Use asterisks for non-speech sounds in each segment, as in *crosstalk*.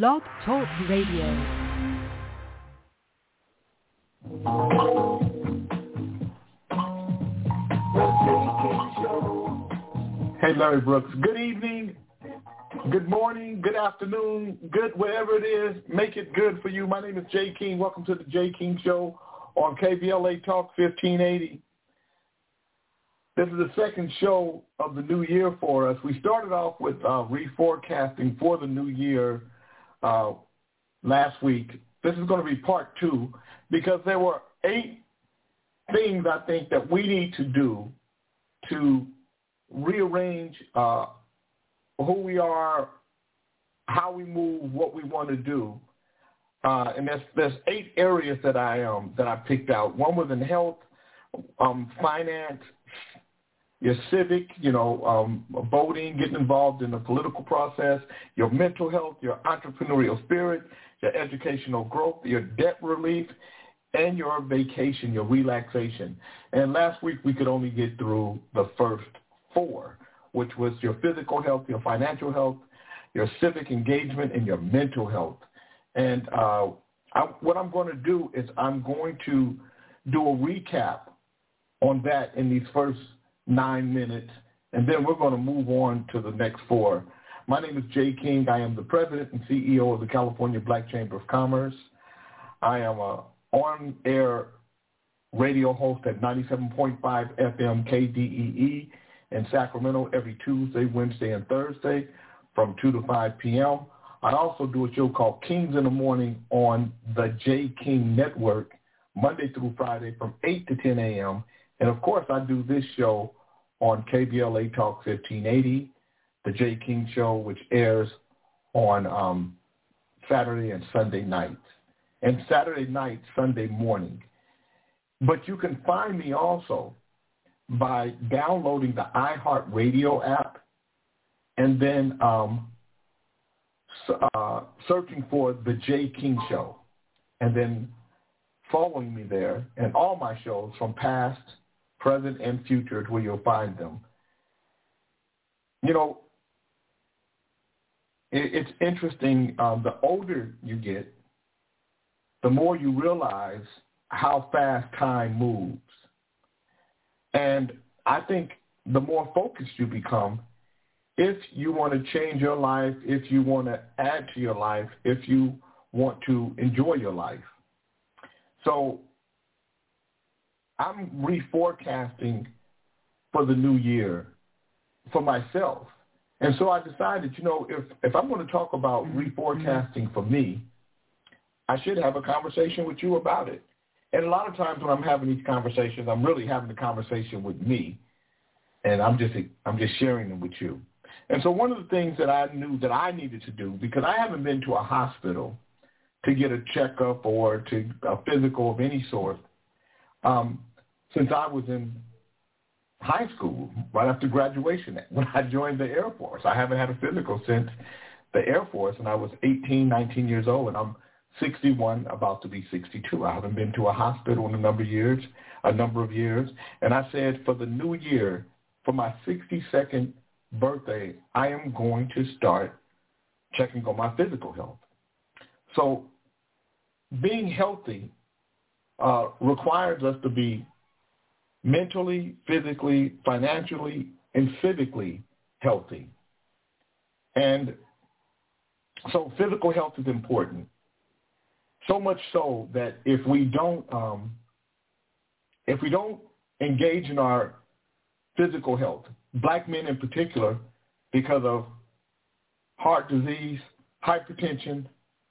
Blog Talk Radio. Hey, Larry Brooks. Good evening, good morning, good afternoon, good wherever it is. Make it good for you. My name is Jay King. Welcome to the Jay King Show on KBLA Talk 1580. This is the second show of the new year for us. We started off with uh, reforecasting for the new year uh, last week. This is going to be part two because there were eight things I think that we need to do to rearrange uh, who we are, how we move, what we want to do. Uh, and there's there's eight areas that I um that I picked out. One was in health, um, finance, your civic, you know, um, voting, getting involved in the political process, your mental health, your entrepreneurial spirit, your educational growth, your debt relief, and your vacation, your relaxation. And last week we could only get through the first four, which was your physical health, your financial health, your civic engagement, and your mental health. And uh, I, what I'm going to do is I'm going to do a recap on that in these first nine minutes, and then we're going to move on to the next four. My name is Jay King. I am the president and CEO of the California Black Chamber of Commerce. I am a on-air radio host at 97.5 FM KDEE in Sacramento every Tuesday, Wednesday, and Thursday from 2 to 5 p.m. I also do a show called Kings in the Morning on the J King Network, Monday through Friday from 8 to 10 a.m. And of course, I do this show on KBLA Talk 1580, the J King Show, which airs on um, Saturday and Sunday nights, and Saturday night, Sunday morning. But you can find me also by downloading the iHeartRadio app and then um, uh, searching for the J King Show, and then following me there and all my shows from past, present, and future is where you'll find them. You know, it, it's interesting. Um, the older you get, the more you realize how fast time moves. And I think the more focused you become, if you want to change your life, if you want to add to your life, if you want to enjoy your life. So I'm reforecasting for the new year for myself. And so I decided, you know, if, if I'm going to talk about reforecasting for me, I should have a conversation with you about it. And a lot of times when I'm having these conversations, I'm really having a conversation with me, and I'm just I'm just sharing them with you. And so one of the things that I knew that I needed to do, because I haven't been to a hospital to get a checkup or to a physical of any sort um, since I was in high school, right after graduation, when I joined the Air Force. I haven't had a physical since the Air Force, and I was 18, 19 years old, and I'm 61, about to be 62. I haven't been to a hospital in a number of years, a number of years. And I said, for the new year, for my 62nd birthday, I am going to start checking on my physical health. So being healthy uh, requires us to be mentally, physically, financially, and civically healthy. And so physical health is important. So much so that if we don't, um, if we don't engage in our physical health, black men in particular, because of heart disease, hypertension,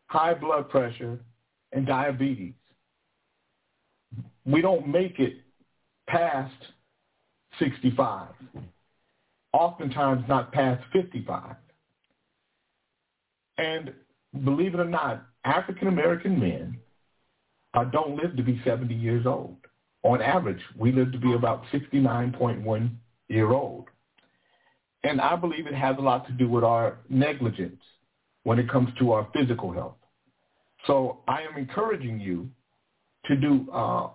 high blood pressure, and diabetes. We don't make it past 65, oftentimes not past 55. And believe it or not, African American men uh, don't live to be 70 years old. On average, we live to be about 69.1 year old. And I believe it has a lot to do with our negligence when it comes to our physical health. So I am encouraging you to do uh,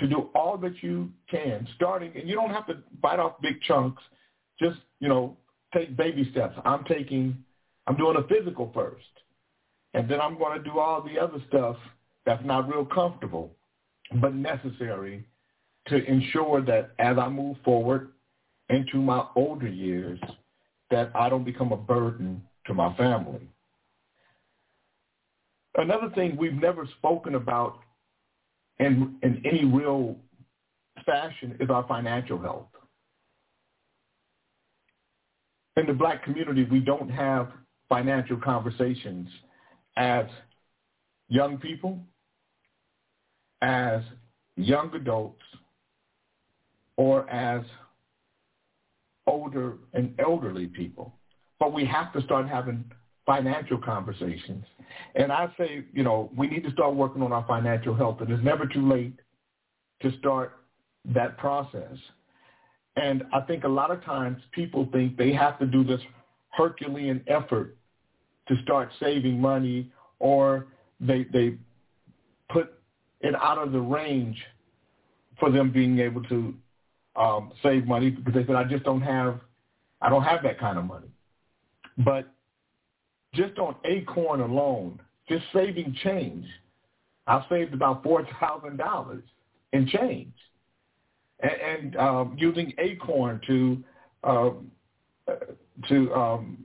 to do all that you can, starting, and you don't have to bite off big chunks. Just you know, take baby steps. I'm taking, I'm doing a physical first. And then I'm going to do all the other stuff that's not real comfortable, but necessary to ensure that as I move forward into my older years, that I don't become a burden to my family. Another thing we've never spoken about in, in any real fashion is our financial health. In the black community, we don't have financial conversations as young people, as young adults, or as older and elderly people. But we have to start having financial conversations. And I say, you know, we need to start working on our financial health. And it's never too late to start that process. And I think a lot of times people think they have to do this Herculean effort to start saving money or they, they put it out of the range for them being able to um, save money because they said, I just don't have, I don't have that kind of money. But just on Acorn alone, just saving change, I've saved about $4,000 in change. And, and um, using Acorn to, um, to um,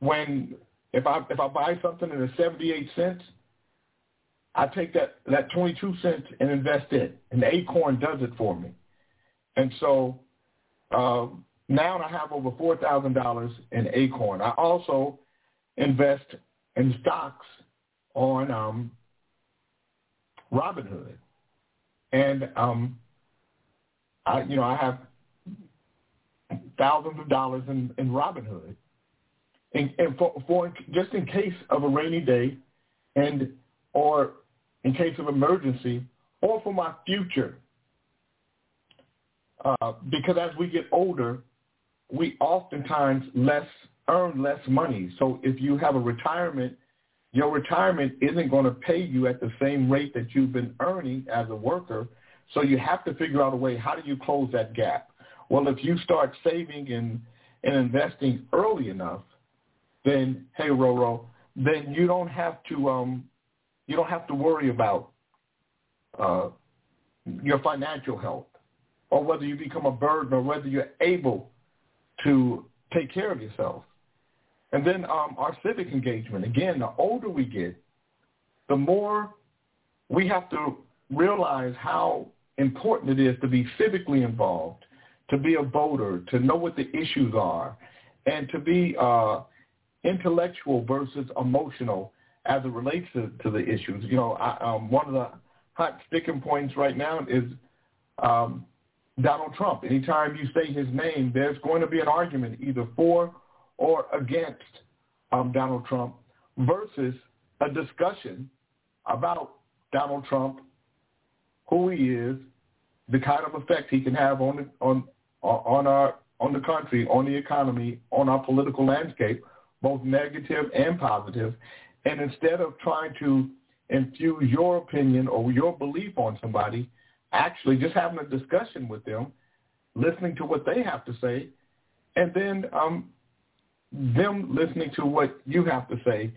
when, if I, if I buy something and it's 78 cents, I take that, that 22 cents and invest it. And Acorn does it for me. And so uh, now I have over $4,000 in Acorn. I also invest in stocks on um, Robinhood. And, um, I, you know, I have thousands of dollars in, in Robinhood. And, and for, for just in case of a rainy day and or in case of emergency or for my future uh, because as we get older, we oftentimes less earn less money. So if you have a retirement, your retirement isn't going to pay you at the same rate that you've been earning as a worker. So you have to figure out a way. How do you close that gap? Well, if you start saving and, and investing early enough, then hey, Roro, then you don't have to um, you don't have to worry about uh, your financial health or whether you become a burden or whether you're able to take care of yourself. And then um, our civic engagement. Again, the older we get, the more we have to realize how important it is to be civically involved, to be a voter, to know what the issues are, and to be uh, intellectual versus emotional as it relates to, to the issues. You know, I, um, one of the hot sticking points right now is um, Donald Trump. Anytime you say his name, there's going to be an argument either for or against um, Donald Trump versus a discussion about Donald Trump, who he is, the kind of effect he can have on on on our on the country, on the economy, on our political landscape, both negative and positive. And instead of trying to infuse your opinion or your belief on somebody, actually just having a discussion with them, listening to what they have to say, and then um, them listening to what you have to say.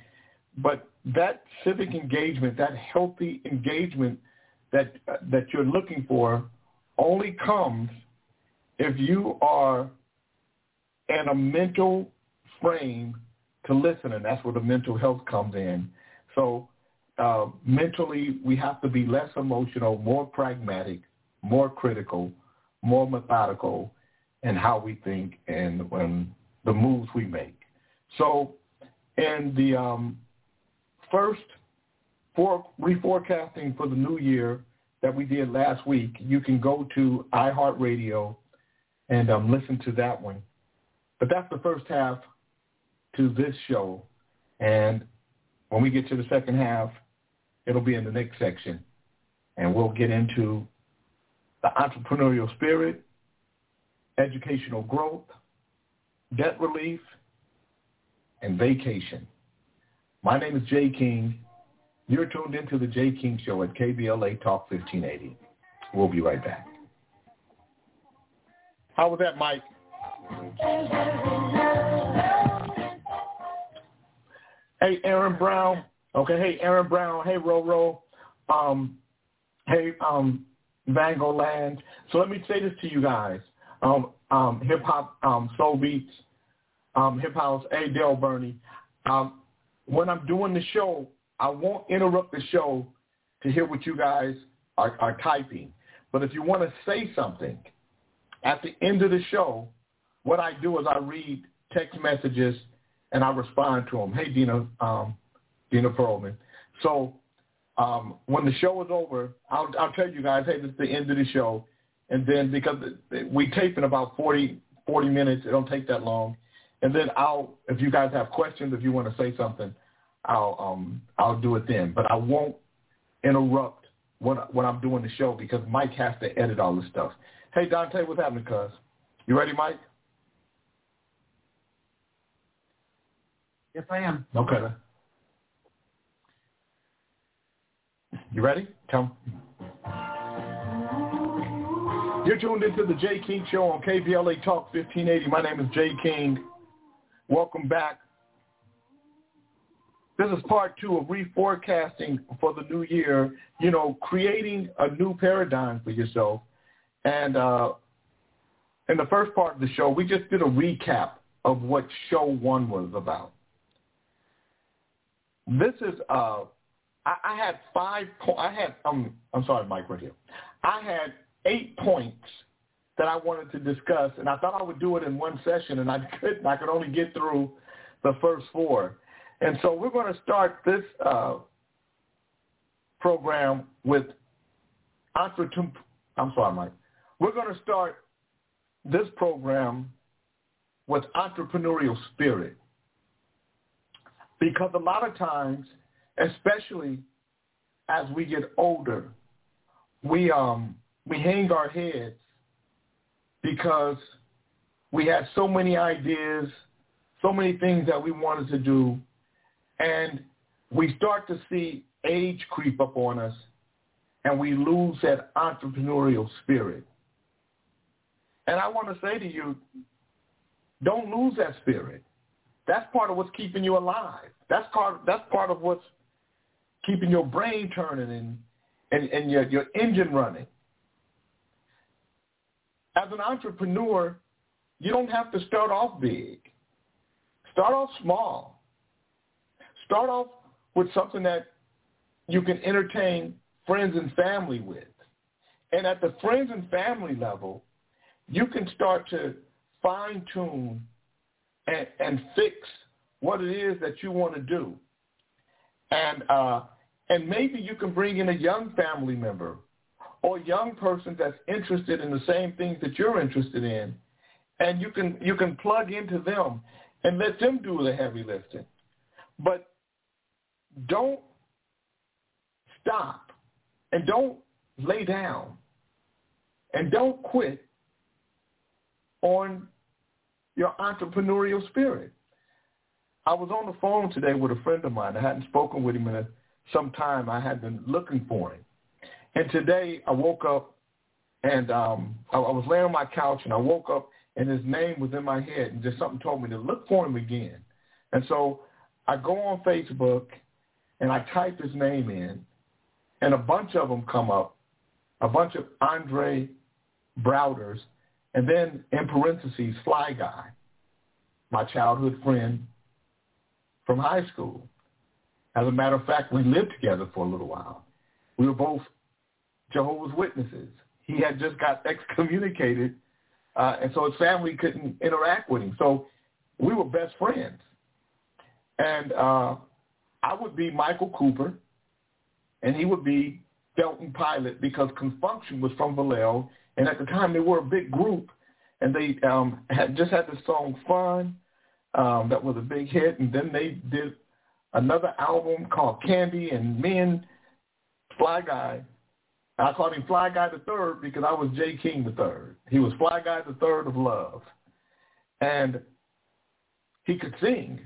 But that civic engagement, that healthy engagement that uh, that you're looking for, only comes if you are in a mental frame to listen, and that's where the mental health comes in. So uh, mentally we have to be less emotional, more pragmatic, more critical, more methodical in how we think and when the moves we make. So in the um, first for reforecasting for the new year that we did last week, you can go to iHeartRadio and um, listen to that one. But that's the first half to this show. And when we get to the second half, It'll be in the next section. And we'll get into the entrepreneurial spirit, educational growth, debt relief, and vacation. My name is Jay King. You're tuned into the Jay King Show at KBLA Talk 1580. We'll be right back. How was that, Mike? Hey, Aaron Brown. Okay, hey, Aaron Brown. Hey, Roro. Um, hey, um, Vango Land. So let me say this to you guys. Um, um, hip hop, um, soul beats, um, hip house. Hey, Dale Burney. Um, when I'm doing the show, I won't interrupt the show to hear what you guys are, are typing. But if you want to say something at the end of the show, what I do is I read text messages and I respond to them. Hey, Dina, um, Dina Perlman. So um, when the show is over, I'll, I'll tell you guys, hey, this is the end of the show. And then because we tape in about 40, 40 minutes, it don't take that long. And then I'll, if you guys have questions, if you want to say something, I'll um, I'll do it then. But I won't interrupt when when I'm doing the show because Mike has to edit all this stuff. Hey Dante, what's happening, cuz? You ready, Mike? Yes, I am. Okay. You ready? Come. You're tuned into the Jay King Show on KBLA Talk 1580. My name is Jay King. Welcome back. This is part two of reforecasting for the new year, you know, creating a new paradigm for yourself. And uh, in the first part of the show, we just did a recap of what show one was about. This is, uh, I, I had five, po- I had, um, I'm sorry, Mike, right here. I had eight points that I wanted to discuss, and I thought I would do it in one session, and I *laughs* couldn't. I could only get through the first four. And so we're going to start this uh, program with entrepreneur. I'm sorry, Mike. We're going to start this program with entrepreneurial spirit because a lot of times, especially as we get older, we um we hang our heads because we had so many ideas, so many things that we wanted to do, and we start to see age creep up on us, and we lose that entrepreneurial spirit. And I want to say to you, don't lose that spirit. That's part of what's keeping you alive. That's part. That's part of what's keeping your brain turning and and, and your your engine running. As an entrepreneur, you don't have to start off big. Start off small. Start off with something that you can entertain friends and family with. And at the friends and family level, you can start to fine tune and, and fix what it is that you want to do. And uh, and maybe you can bring in a young family member or young person that's interested in the same things that you're interested in, and you can you can plug into them and let them do the heavy lifting. But don't stop and don't lay down and don't quit on your entrepreneurial spirit. I was on the phone today with a friend of mine. I hadn't spoken with him in a, some time. I had been looking for him. And today I woke up and um, I, I was laying on my couch and I woke up and his name was in my head and just something told me to look for him again. And so I go on Facebook and I type his name in and a bunch of them come up, a bunch of Andre Browders and then in parentheses, Fly Guy, my childhood friend from high school. As a matter of fact, we lived together for a little while. We were both Jehovah's Witnesses. He had just got excommunicated, uh, and so his family couldn't interact with him. So we were best friends. And uh, I would be Michael Cooper, and he would be Felton Pilate because Con Funk Shun was from Vallejo, and at the time, they were a big group, and they um, had just had the song "Fun" um, that was a big hit, and then they did another album called Candy, and me and Fly Guy. I called him Fly Guy the Third because I was J King the Third. He was Fly Guy the Third of Love, and he could sing.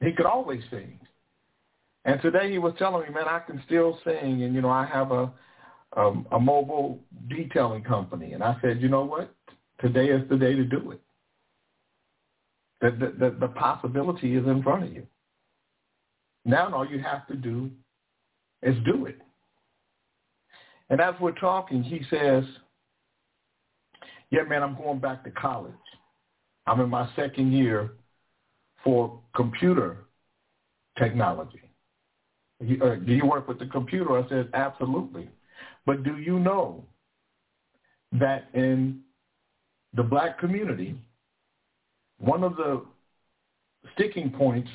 He could always sing. And today he was telling me, man, I can still sing, and you know, I have a um, a mobile detailing company. And I said, you know what? Today is the day to do it. The, the, the, the possibility is in front of you. Now all you have to do is do it. And as we're talking, he says, yeah, man, I'm going back to college. I'm in my second year for computer technology. Uh, do you work with the computer? I said, absolutely. But do you know that in the black community, one of the sticking points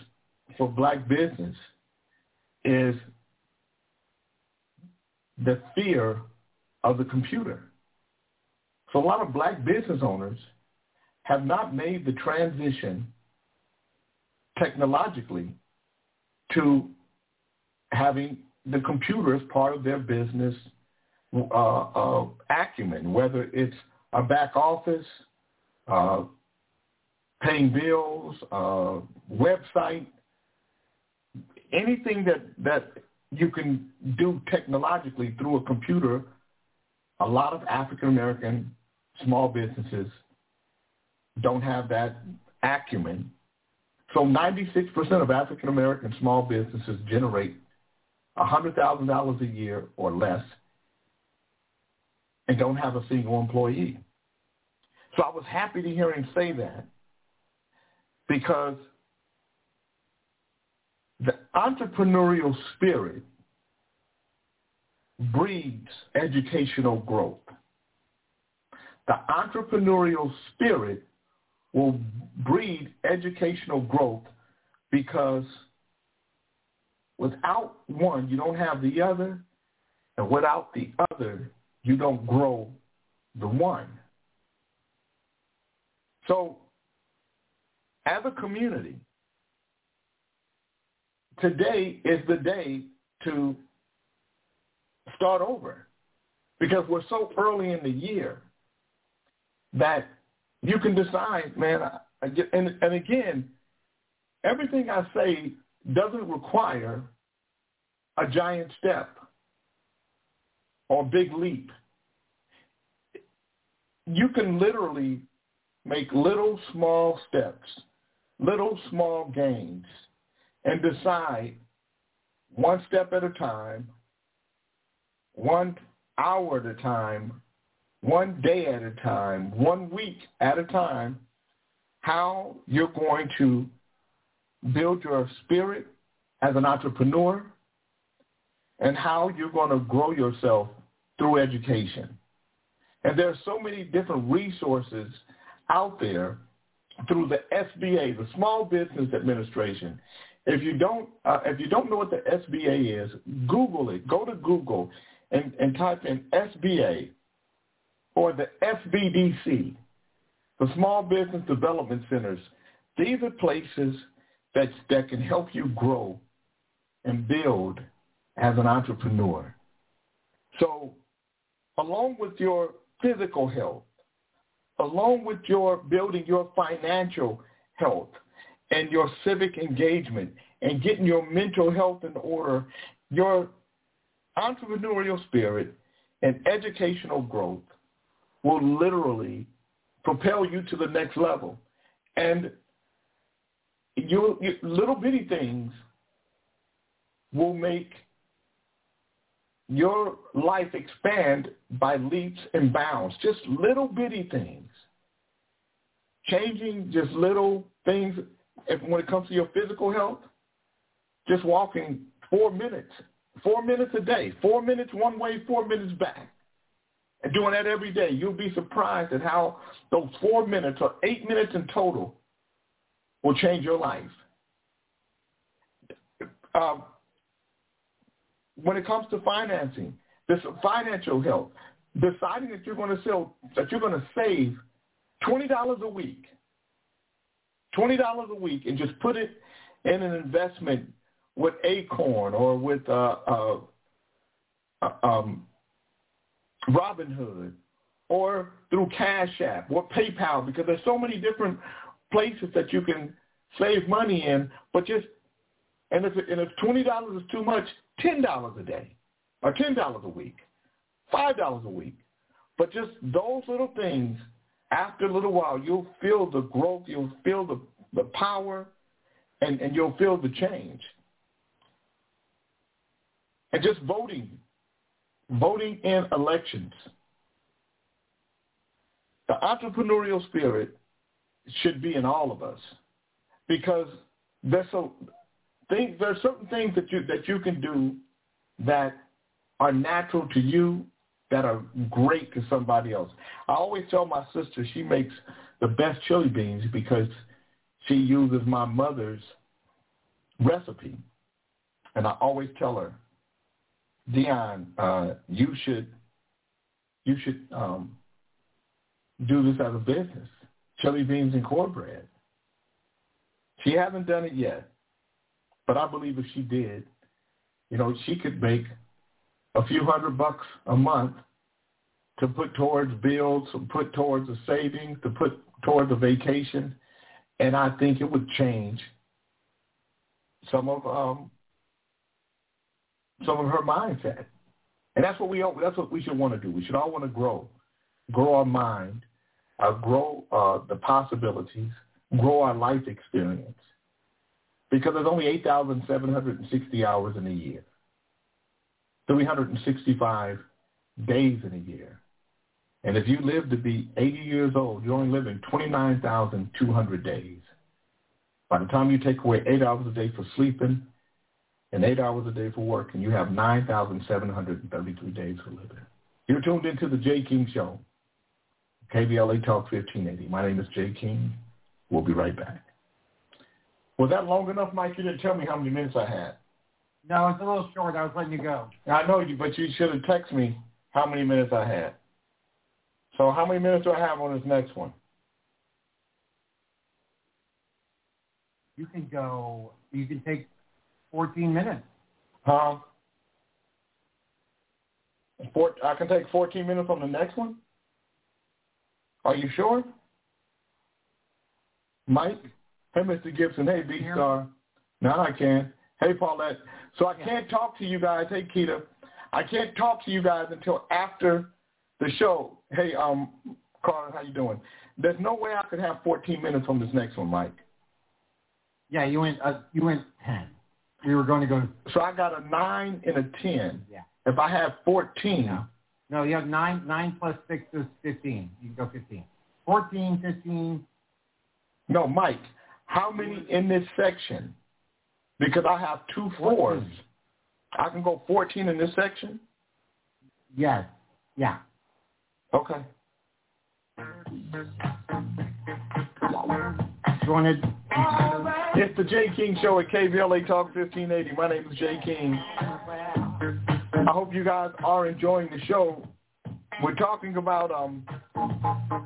for black business is the fear of the computer. So a lot of black business owners have not made the transition technologically to having the computer as part of their business uh, uh, acumen, whether it's a back office, uh, paying bills, uh, website, anything that, that you can do technologically through a computer, a lot of African American small businesses don't have that acumen. So 96% of African American small businesses generate $100,000 a year or less and don't have a single employee. So I was happy to hear him say that because the entrepreneurial spirit breeds educational growth. The entrepreneurial spirit will breed educational growth because without one, you don't have the other, and without the other, you don't grow the one. So as a community, today is the day to start over because we're so early in the year that you can decide, man, and, and again, everything I say doesn't require a giant step or big leap. You can literally make little small steps, little small gains, and decide one step at a time, one hour at a time, one day at a time, one week at a time, how you're going to build your spirit as an entrepreneur and how you're going to grow yourself through education. And there are so many different resources out there through the SBA, the Small Business Administration. If you don't, uh, if you don't know what the SBA is, Google it. Go to Google and, and type in SBA or the SBDC, the Small Business Development Centers. These are places that, that can help you grow and build as an entrepreneur. So along with your physical health, along with your building your financial health and your civic engagement and getting your mental health in order, your entrepreneurial spirit and educational growth will literally propel you to the next level. And you, you little bitty things will make your life expand by leaps and bounds. Just little bitty things. Changing just little things if, when it comes to your physical health. Just walking four minutes, four minutes a day, four minutes one way, four minutes back. And doing that every day, you'll be surprised at how those four minutes or eight minutes in total will change your life. Um, when it comes to financing, this financial health, deciding that you're going to sell, that you're going to save twenty dollars a week, twenty dollars a week, and just put it in an investment with Acorn or with uh, uh, uh, um, Robinhood or through Cash App or PayPal because there's so many different places that you can save money in, but just and if and if twenty dollars is too much, ten dollars a day, or ten dollars a week, five dollars a week. But just those little things, after a little while, you'll feel the growth, you'll feel the, the power, and, and you'll feel the change. and just voting, voting in elections. The entrepreneurial spirit should be in all of us because there's so things there's certain things that you that you can do that are natural to you that are great to somebody else. I always tell my sister she makes the best chili beans because she uses my mother's recipe. And I always tell her, Dion, uh, you should you should um, do this as a business. Chili beans and cornbread. She hasn't done it yet, but I believe if she did, you know, she could make a few hundred bucks a month to put towards bills, to put towards a savings, to put towards a vacation, and I think it would change some of um, some of her mindset. And that's what we that's what we should want to do. We should all want to grow, grow our mind, uh, grow uh, the possibilities, grow our life experience. Because there's only 8,760 hours in a year, 365 days in a year. And if you live to be 80 years old, you're only living 29,200 days. By the time you take away eight hours a day for sleeping and eight hours a day for work, and you have 9,733 days for living. You're tuned into the Jay King Show, KBLA Talk 1580. My name is Jay King. We'll be right back. Was that long enough, Mike? You didn't tell me how many minutes I had. No, it's a little short. I was letting you go. I know you, but you should have texted me how many minutes I had. So how many minutes do I have on this next one? You can go, you can take 14 minutes. Huh? Four, I can take 14 minutes on the next one? Are you sure? Mike? Hey, Mr. Gibson. Hey, B-Star. Now I can. Hey, Paulette. So I can't talk to you guys. Hey, Keita. I can't talk to you guys until after the show. Hey, um, Carl, how you doing? There's no way I could have 14 minutes on this next one, Mike. Yeah, you went. Uh, you went 10. We were going to go. So I got a nine and a 10. Yeah. If I have 14. No, no you have nine. Nine plus six is 15. You can go 15. 14, 15. No, Mike. How many in this section? Because I have two fours. 14. I can go 14 in this section? Yes. Yeah. Okay. Wanted. It's the Jay King Show at KBLA Talk 1580. My name is Jay King. I hope you guys are enjoying the show. We're talking about um,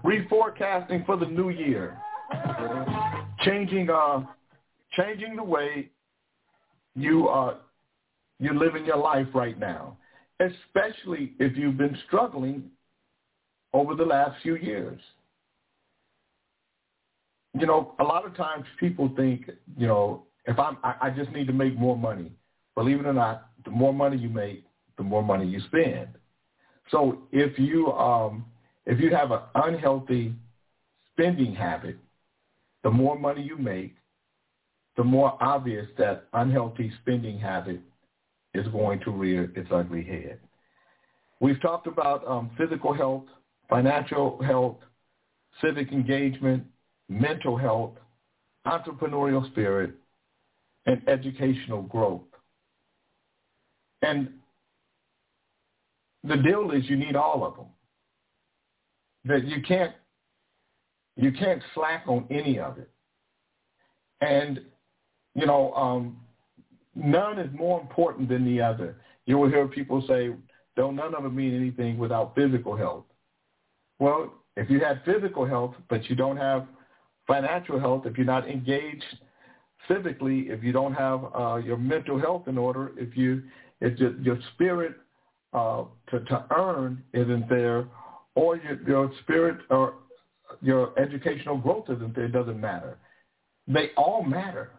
reforecasting for the new year, changing uh, changing the way you uh, you're living your life right now especially if you've been struggling over the last few years. You know, a lot of times people think, you know, if I'm, I, I just need to make more money. Believe it or not, the more money you make, the more money you spend. So if you, um, if you have an unhealthy spending habit, the more money you make, the more obvious that unhealthy spending habit is going to rear its ugly head. We've talked about um, physical health, financial health, civic engagement, mental health, entrepreneurial spirit, and educational growth. And the deal is you need all of them. That you can't you can't slack on any of it. And you know, um, none is more important than the other. You will hear people say, don't none of them mean anything without physical health. Well, if you have physical health, but you don't have financial health, if you're not engaged civically, if you don't have uh, your mental health in order, if you if your, your spirit uh, to, to earn isn't there, or your, your spirit or your educational growth isn't there, it doesn't matter. They all matter.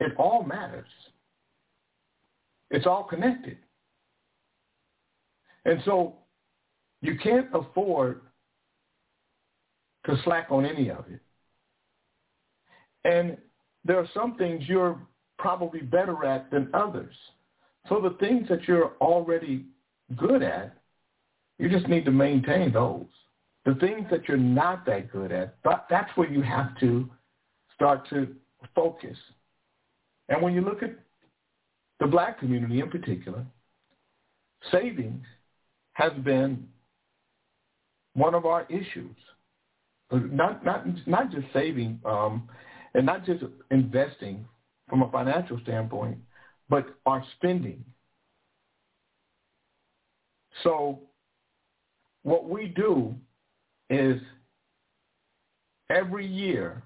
It all matters. It's all connected. And so you can't afford to slack on any of it. And there are some things you're probably better at than others. So the things that you're already good at, you just need to maintain those. The things that you're not that good at, that's where you have to start to focus. And when you look at the black community in particular, savings has been one of our issues. Not not not just saving um, and not just investing from a financial standpoint, but our spending. So what we do is every year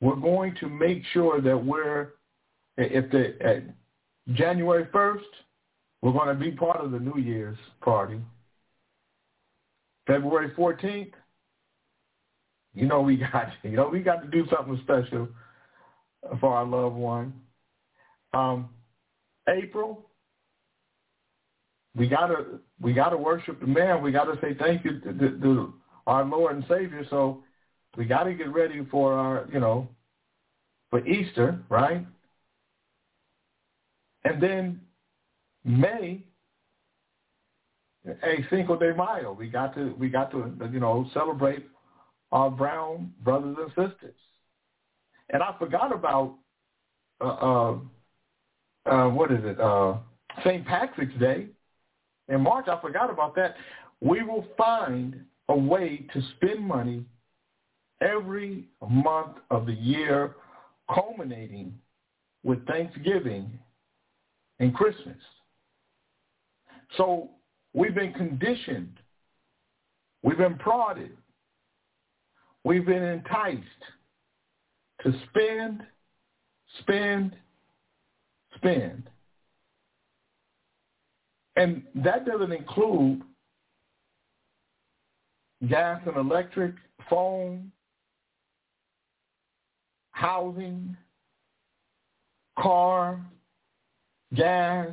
we're going to make sure that we're if the January 1st we're going to be part of the New Year's party. February 14th, you know we *laughs* got you know we got to do something special for our loved one. Um, April, we gotta we gotta worship the man. We gotta say thank you to, to, to our Lord and Savior. So we gotta get ready for our you know for Easter, right? And then May, a Cinco de Mayo, we got to we got to you know celebrate our brown brothers and sisters. And I forgot about uh, uh, uh, what is it? Uh, St. Patrick's Day in March. I forgot about that. We will find a way to spend money every month of the year, culminating with Thanksgiving and Christmas. So we've been conditioned, we've been prodded, we've been enticed to spend, spend, spend. And that doesn't include gas and electric, phone, housing, car, gas,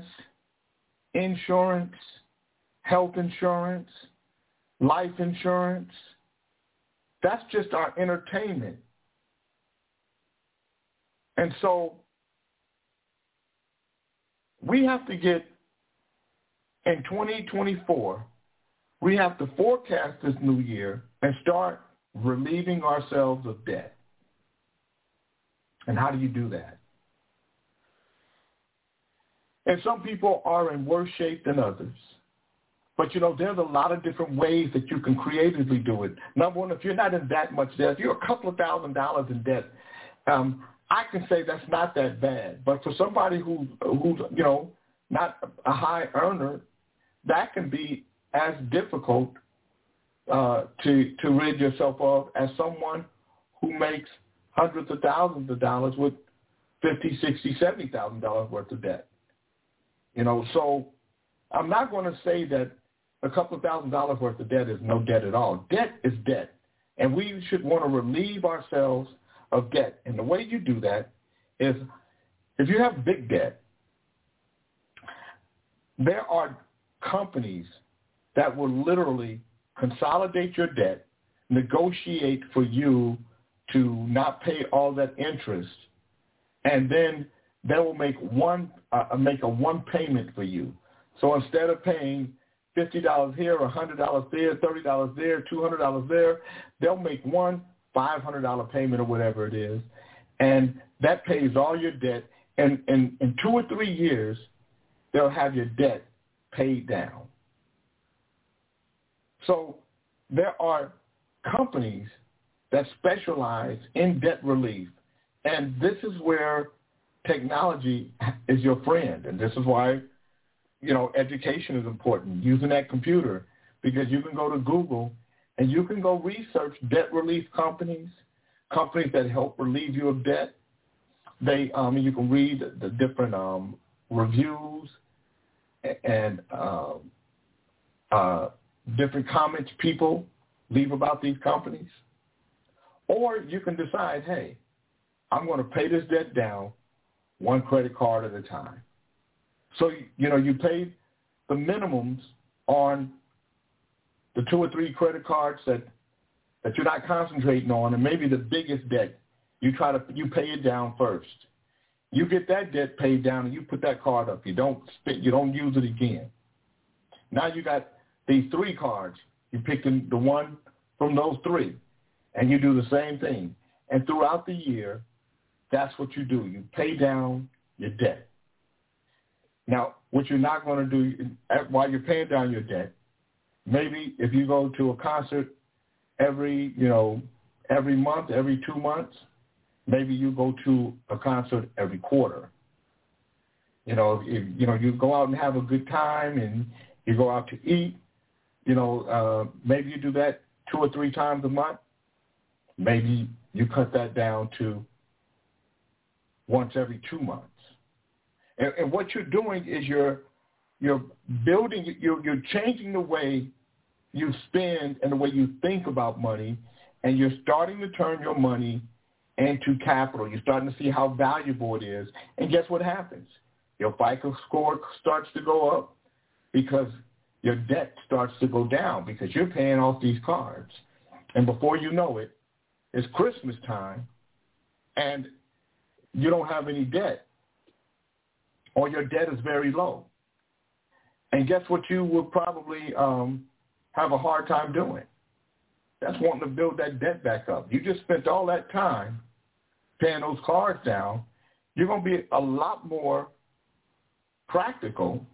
insurance, health insurance, life insurance. That's just our entertainment. And so we have to get in 2024, we have to forecast this new year and start relieving ourselves of debt. And how do you do that? And some people are in worse shape than others. But you know, there's a lot of different ways that you can creatively do it. Number one, if you're not in that much debt, if you're a couple of thousand dollars in debt, um, I can say that's not that bad. But for somebody who who's you know not a high earner, that can be as difficult uh, to to rid yourself of as someone who makes hundreds of thousands of dollars with fifty, sixty, seventy thousand dollars worth of debt. You know, so I'm not going to say that a couple of thousand dollars worth of debt is no debt at all. Debt is debt, and we should want to relieve ourselves of debt. And the way you do that is if you have big debt, there are companies that will literally consolidate your debt, negotiate for you to not pay all that interest, and then they will make one uh, make a one payment for you. So instead of paying fifty dollars here, a hundred dollars there, thirty dollars there, two hundred dollars there, they'll make one $500 payment or whatever it is, and that pays all your debt. And in, in two or three years, they'll have your debt paid down. So there are companies that specialize in debt relief. And this is where technology is your friend. And this is why, you know, education is important, using that computer, because you can go to Google and you can go research debt relief companies, companies that help relieve you of debt. They, um, you can read the different um, reviews and uh, uh, different comments people leave about these companies. Or you can decide, hey, I'm going to pay this debt down one credit card at a time. So, you know, you pay the minimums on the two or three credit cards that that you're not concentrating on, and maybe the biggest debt, you try to you pay it down first, you get that debt paid down and you put that card up. You don't spend, you don't use it again. Now you got these three cards. You pick the, the one from those three, and you do the same thing. And throughout the year, that's what you do. You pay down your debt. Now, what you're not going to do while you're paying down your debt, maybe if you go to a concert every, you know, every month, every two months, maybe you go to a concert every quarter. You know, if you know you go out and have a good time and you go out to eat, you know, uh, maybe you do that two or three times a month. Maybe you cut that down to once every two months. And, and what you're doing is you're you're building you're you're changing the way you spend and the way you think about money, and you're starting to turn your money into capital. You're starting to see how valuable it is. And guess what happens? Your FICO score starts to go up because your debt starts to go down because you're paying off these cards. And before you know it, it's Christmas time and you don't have any debt or your debt is very low. And guess what you will probably um, have a hard time doing? That's wanting to build that debt back up. You just spent all that time paying those cards down. You're going to be a lot more practical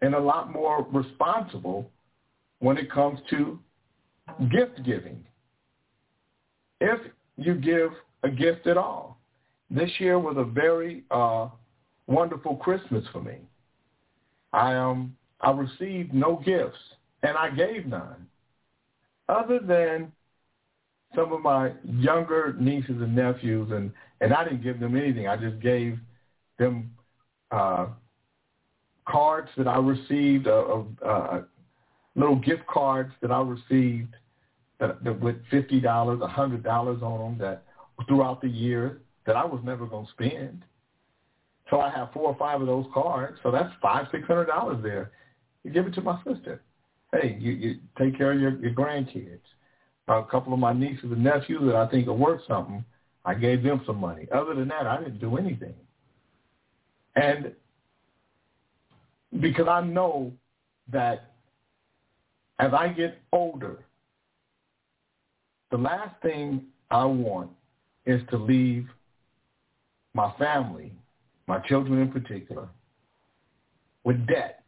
and a lot more responsible when it comes to gift giving. If you give a gift at all. This year was a very uh, wonderful Christmas for me. I um I received no gifts and I gave none, other than some of my younger nieces and nephews, and and I didn't give them anything. I just gave them uh, cards that I received, uh, uh, little gift cards that I received that, that with fifty dollars, a hundred dollars on them that throughout the year that I was never going to spend. So I have four or five of those cards. So that's five, six hundred dollars there. You give it to my sister. Hey, you, you take care of your, your grandkids. A couple of my nieces and nephews that I think are worth something, I gave them some money. Other than that, I didn't do anything. And because I know that as I get older, the last thing I want is to leave my family, my children in particular, with debt.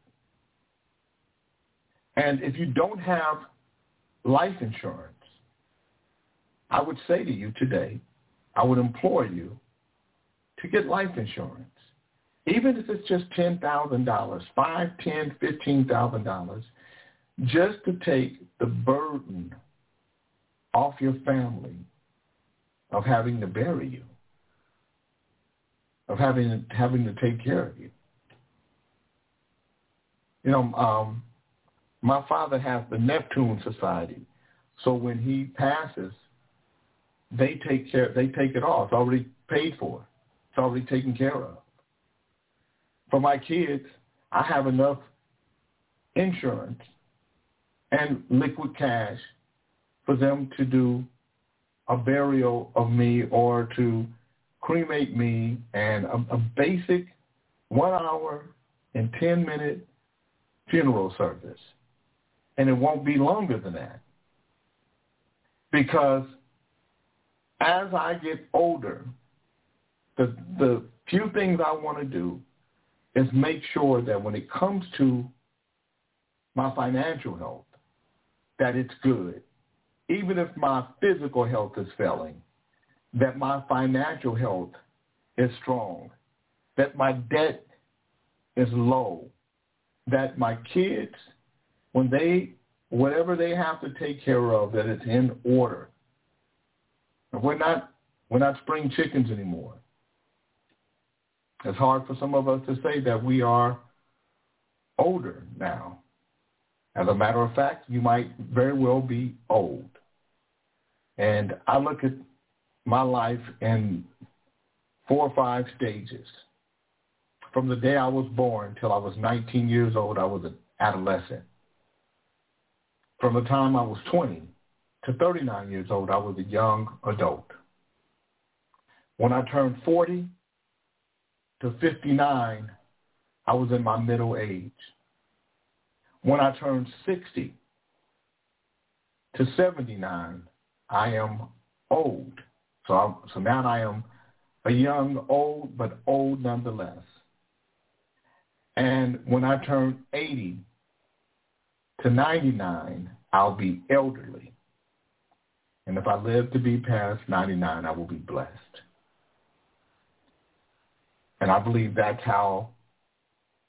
And if you don't have life insurance, I would say to you today, I would implore you to get life insurance even if it's just ten thousand dollars, five, ten, fifteen thousand dollars, just to take the burden off your family of having to bury you, of having having to take care of you. You know, um, my father has the Neptune Society, so when he passes, they take care. They take it off. It's already paid for. It's already taken care of for my kids, I have enough insurance and liquid cash for them to do a burial of me or to cremate me and a, a basic one hour and 10 minute funeral service. And it won't be longer than that. Because as I get older, the, the few things I want to do is make sure that when it comes to my financial health, that it's good. Even if my physical health is failing, that my financial health is strong, that my debt is low, that my kids, when they, whatever they have to take care of, that it's in order. We're not, we're not spring chickens anymore. It's hard for some of us to say that we are older now. As a matter of fact, you might very well be old. And I look at my life in four or five stages. From the day I was born till I was 19 years old, I was an adolescent. From the time I was 20 to 39 years old, I was a young adult. When I turned 40, to 59, I was in my middle age. When I turned 60 to 79, I am old. So, I'm, so now I am a young, old, but old nonetheless. And when I turn 80 to 99, I'll be elderly. And if I live to be past 99, I will be blessed. And I believe that's how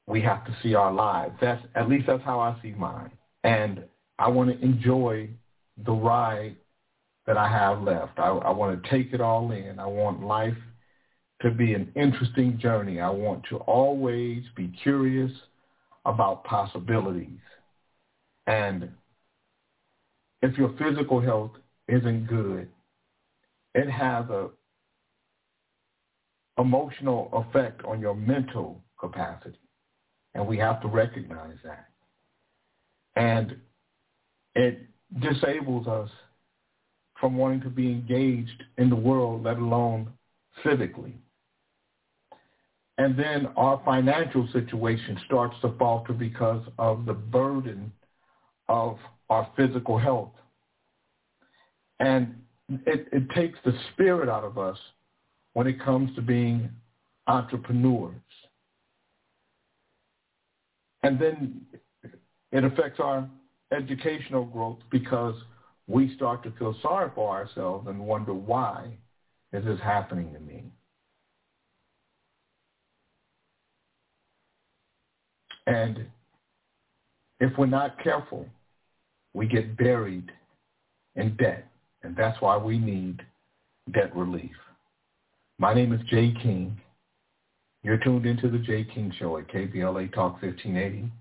we have to see our lives. That's at least that's how I see mine. And I want to enjoy the ride that I have left. I, I want to take it all in. I want life to be an interesting journey. I want to always be curious about possibilities. And if your physical health isn't good, it has a emotional effect on your mental capacity. And we have to recognize that. And it disables us from wanting to be engaged in the world, let alone civically. And then our financial situation starts to falter because of the burden of our physical health. And it, it takes the spirit out of us when it comes to being entrepreneurs. And then it affects our educational growth because we start to feel sorry for ourselves and wonder why is this happening to me? And if we're not careful, we get buried in debt. And that's why we need debt relief. My name is Jay King. You're tuned into the Jay King Show at KBLA Talk 1580.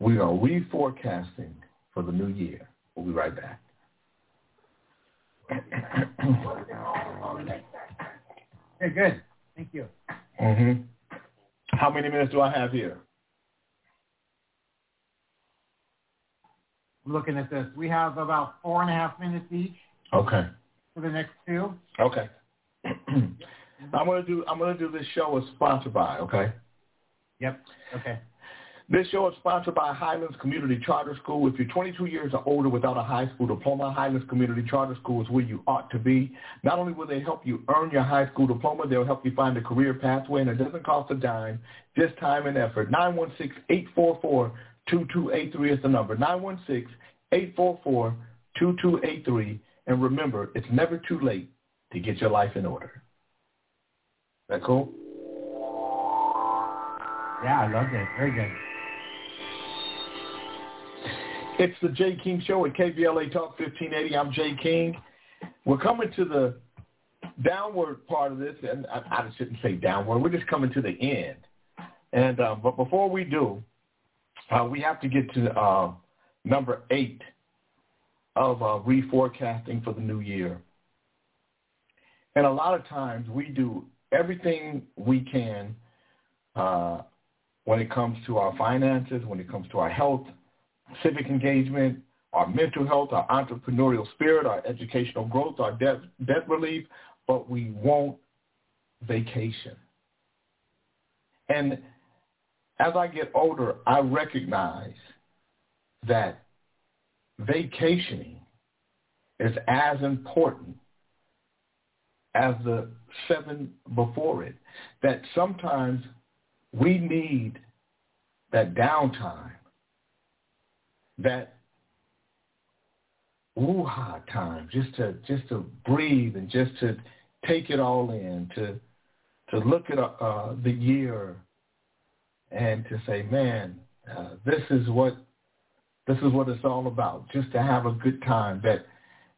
We are reforecasting for the new year. We'll be right back. Okay, good. Thank you. Mm-hmm. How many minutes do I have here? I'm looking at this. We have about four and a half minutes each. Okay. For the next two. Okay. *clears throat* I'm gonna do I'm gonna do this show as sponsored by, okay? Yep. Okay. This show is sponsored by Highlands Community Charter School. If you're 22 years or older without a high school diploma, Highlands Community Charter School is where you ought to be. Not only will they help you earn your high school diploma, they'll help you find a career pathway, and it doesn't cost a dime, just time and effort. 916-844 2283 is the number. 916-844-2283. And remember, it's never too late to get your life in order. That cool? Yeah, I love it. Very good. It's the Jay King Show at KBLA Talk 1580. I'm Jay King. We're coming to the downward part of this, and I, I shouldn't say downward. We're just coming to the end. And uh, but before we do, uh, we have to get to uh, number eight of uh, reforecasting for the new year. And a lot of times we do everything we can uh, when it comes to our finances, when it comes to our health, civic engagement, our mental health, our entrepreneurial spirit, our educational growth, our debt, debt relief, but we won't vacation. And as I get older, I recognize that vacationing is as important as the seven before it. That sometimes we need that downtime, that woo-ha time, just to just to breathe and just to take it all in, to to look at uh, the year and to say, man, uh, this is what this is what it's all about. Just to have a good time. That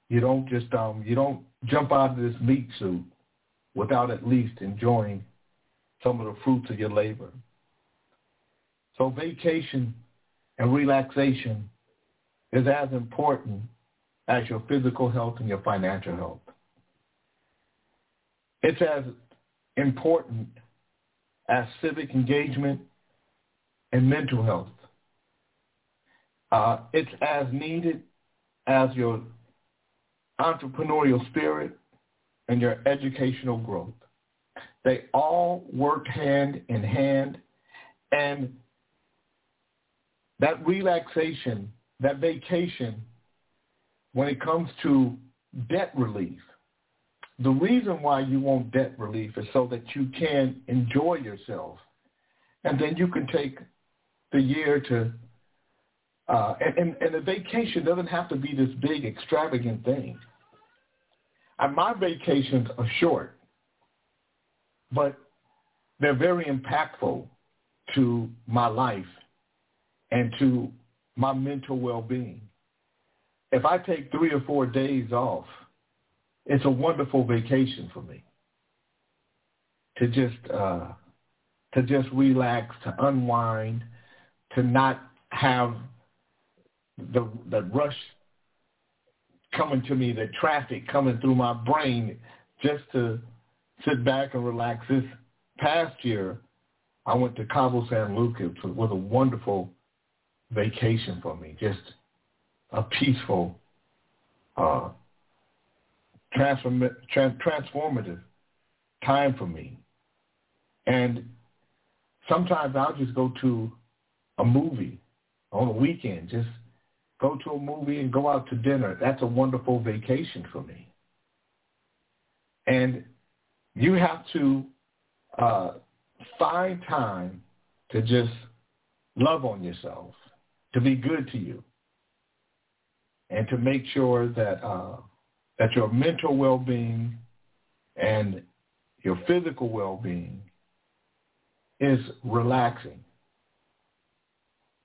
you don't just um you don't jump out of this meat suit without at least enjoying some of the fruits of your labor. So vacation and relaxation is as important as your physical health and your financial health. It's as important as civic engagement and mental health. Uh, it's as needed as your entrepreneurial spirit and your educational growth. They all work hand in hand. And that relaxation, that vacation, when it comes to debt relief, the reason why you want debt relief is so that you can enjoy yourself. And then you can take the year to, uh, and, and, and the vacation doesn't have to be this big extravagant thing. And my vacations are short, but they're very impactful to my life and to my mental well-being. If I take three or four days off, it's a wonderful vacation for me to just uh, to just relax, to unwind, to not have the the rush coming to me, the traffic coming through my brain, just to sit back and relax. This past year, I went to Cabo San Lucas. It was a wonderful vacation for me, just a peaceful, uh, transform, trans, transformative time for me. And sometimes I'll just go to a movie on a weekend, just go to a movie and go out to dinner. That's a wonderful vacation for me. And you have to uh, find time to just love on yourself, to be good to you, and to make sure that uh, that your mental well-being and your physical well-being is relaxing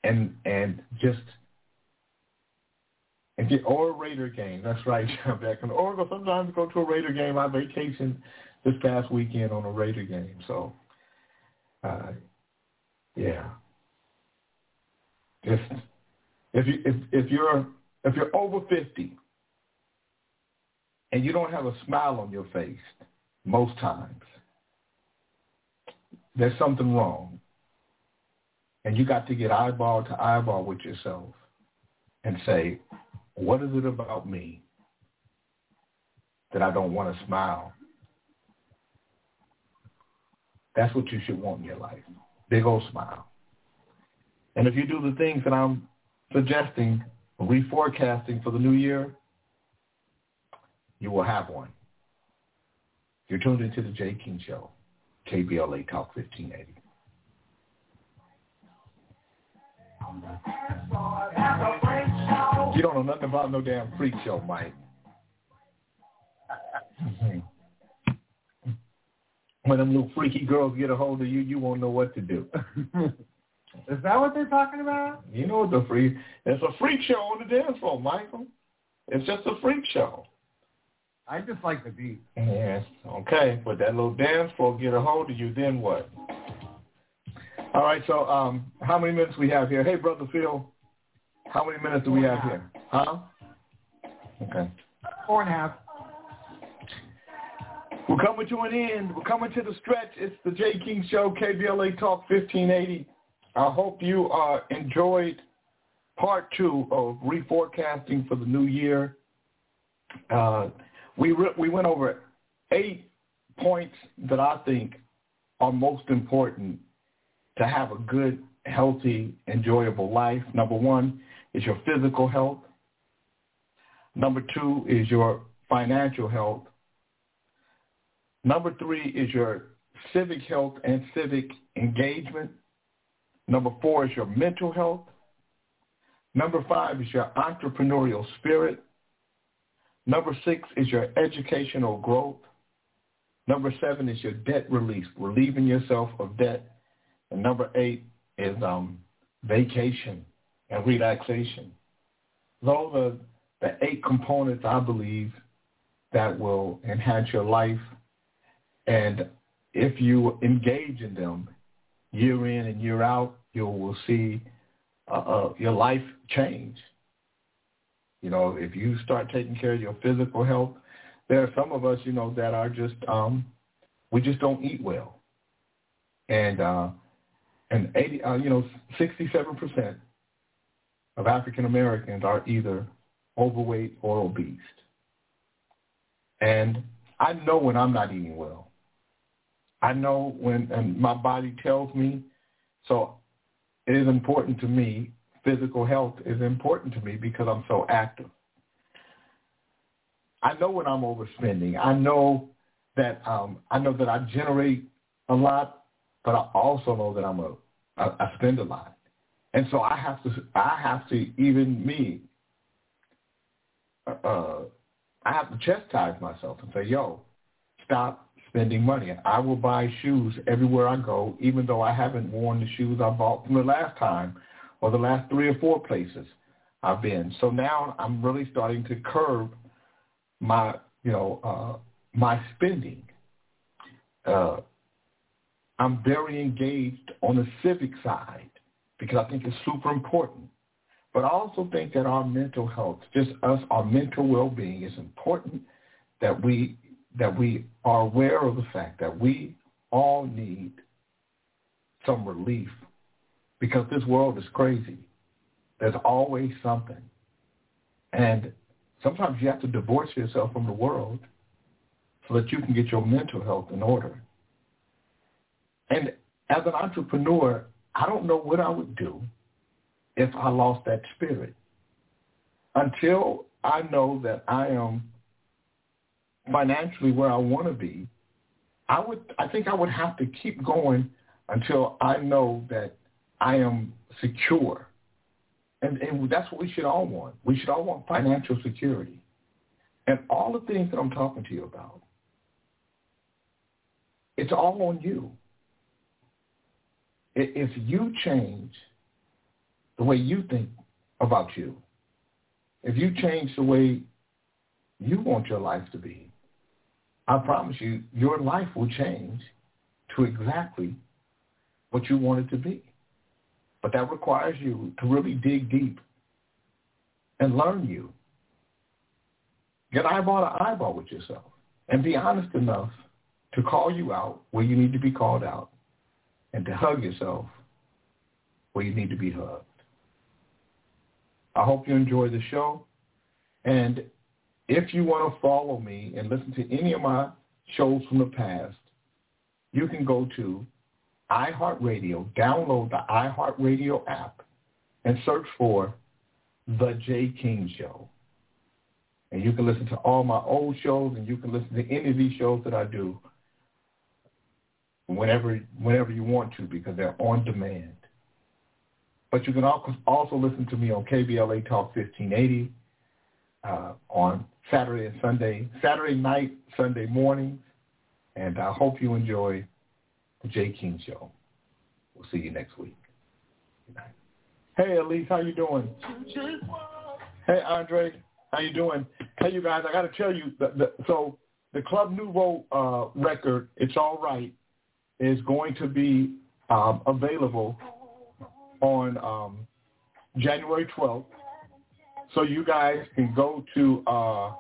and and just and get or a Raider game. That's right, *laughs* back in Or sometimes go to a Raider game. I vacationed this past weekend on a Raider game. So, uh, yeah, just if you if if you're if you're over fifty and you don't have a smile on your face most times, there's something wrong. And you got to get eyeball to eyeball with yourself and say, what is it about me that I don't want to smile? That's what you should want in your life. Big old smile. And if you do the things that I'm suggesting, reforecasting for the new year, you will have one. You're tuned into the Jay King Show, KBLA Talk 1580. You don't know nothing about no damn freak show, Mike. when them little freaky girls get a hold of you, you won't know what to do. *laughs* Is that what they're talking about? You know what the freak? It's a freak show on the dance floor, Michael. It's just a freak show. I just like the beat. Yes. Okay. But that little dance floor get a hold of you, then what? All right. So, um, how many minutes we have here? Hey, brother Phil. How many minutes do we have here? Huh? Okay. Four and a half. We're coming to an end. We're coming to the stretch. It's the Jay King Show, KBLA Talk 1580. I hope you uh, enjoyed part two of reforecasting for the new year. Uh, we re- we went over eight points that I think are most important to have a good, healthy, enjoyable life. Number one is your physical health. Number two is your financial health. Number three is your civic health and civic engagement. Number four is your mental health. Number five is your entrepreneurial spirit. Number six is your educational growth. Number seven is your debt release, relieving yourself of debt. And number eight is um, vacation and relaxation. Those are the eight components I believe that will enhance your life. And if you engage in them year in and year out, you will see uh, uh, your life change. You know, if you start taking care of your physical health, there are some of us, you know, that are just um, we just don't eat well, and uh, and eighty, uh, you know, sixty-seven percent of African Americans are either overweight or obese. And I know when I'm not eating well. I know when and my body tells me. So it is important to me. Physical health is important to me because I'm so active. I know when I'm overspending. I know that um, I know that I generate a lot, but I also know that I'm a I, I spend a lot, and so I have to I have to even me. Uh, I have to chastise myself and say, "Yo, stop spending money. I will buy shoes everywhere I go, even though I haven't worn the shoes I bought from the last time or the last three or four places I've been. So now I'm really starting to curb my, you know, uh, my spending. Uh, I'm very engaged on the civic side because I think it's super important. But I also think that our mental health, just us, our mental well-being is important that we that we are aware of the fact that we all need some relief because this world is crazy. There's always something. And sometimes you have to divorce yourself from the world so that you can get your mental health in order. And as an entrepreneur, I don't know what I would do if I lost that spirit. Until I know that I am financially where I want to be, I would I think I would have to keep going until I know that I am secure. And, and that's what we should all want. We should all want financial security. And all the things that I'm talking to you about, it's all on you. If you change the way you think about you, if you change the way you want your life to be, I promise you, your life will change to exactly what you want it to be. But that requires you to really dig deep and learn you. Get eyeball to eyeball with yourself and be honest enough to call you out where you need to be called out and to hug yourself where you need to be hugged. I hope you enjoy the show. And if you want to follow me and listen to any of my shows from the past, you can go to iHeartRadio, download the iHeartRadio app, and search for The Jay King Show. And you can listen to all my old shows, and you can listen to any of these shows that I do whenever whenever you want to because they're on demand. But you can also listen to me on KBLA Talk 1580 uh, on Saturday and Sunday, Saturday night, Sunday mornings. And I hope you enjoy the Jay King Show. We'll see you next week. Good night. Hey, Elise, how you doing? Hey, Andre, how you doing? Hey, you guys, I got to tell you, the, the, so the Club Nouveau uh, record, It's All Right, is going to be um, available on um, January 12th so you guys can go to uh,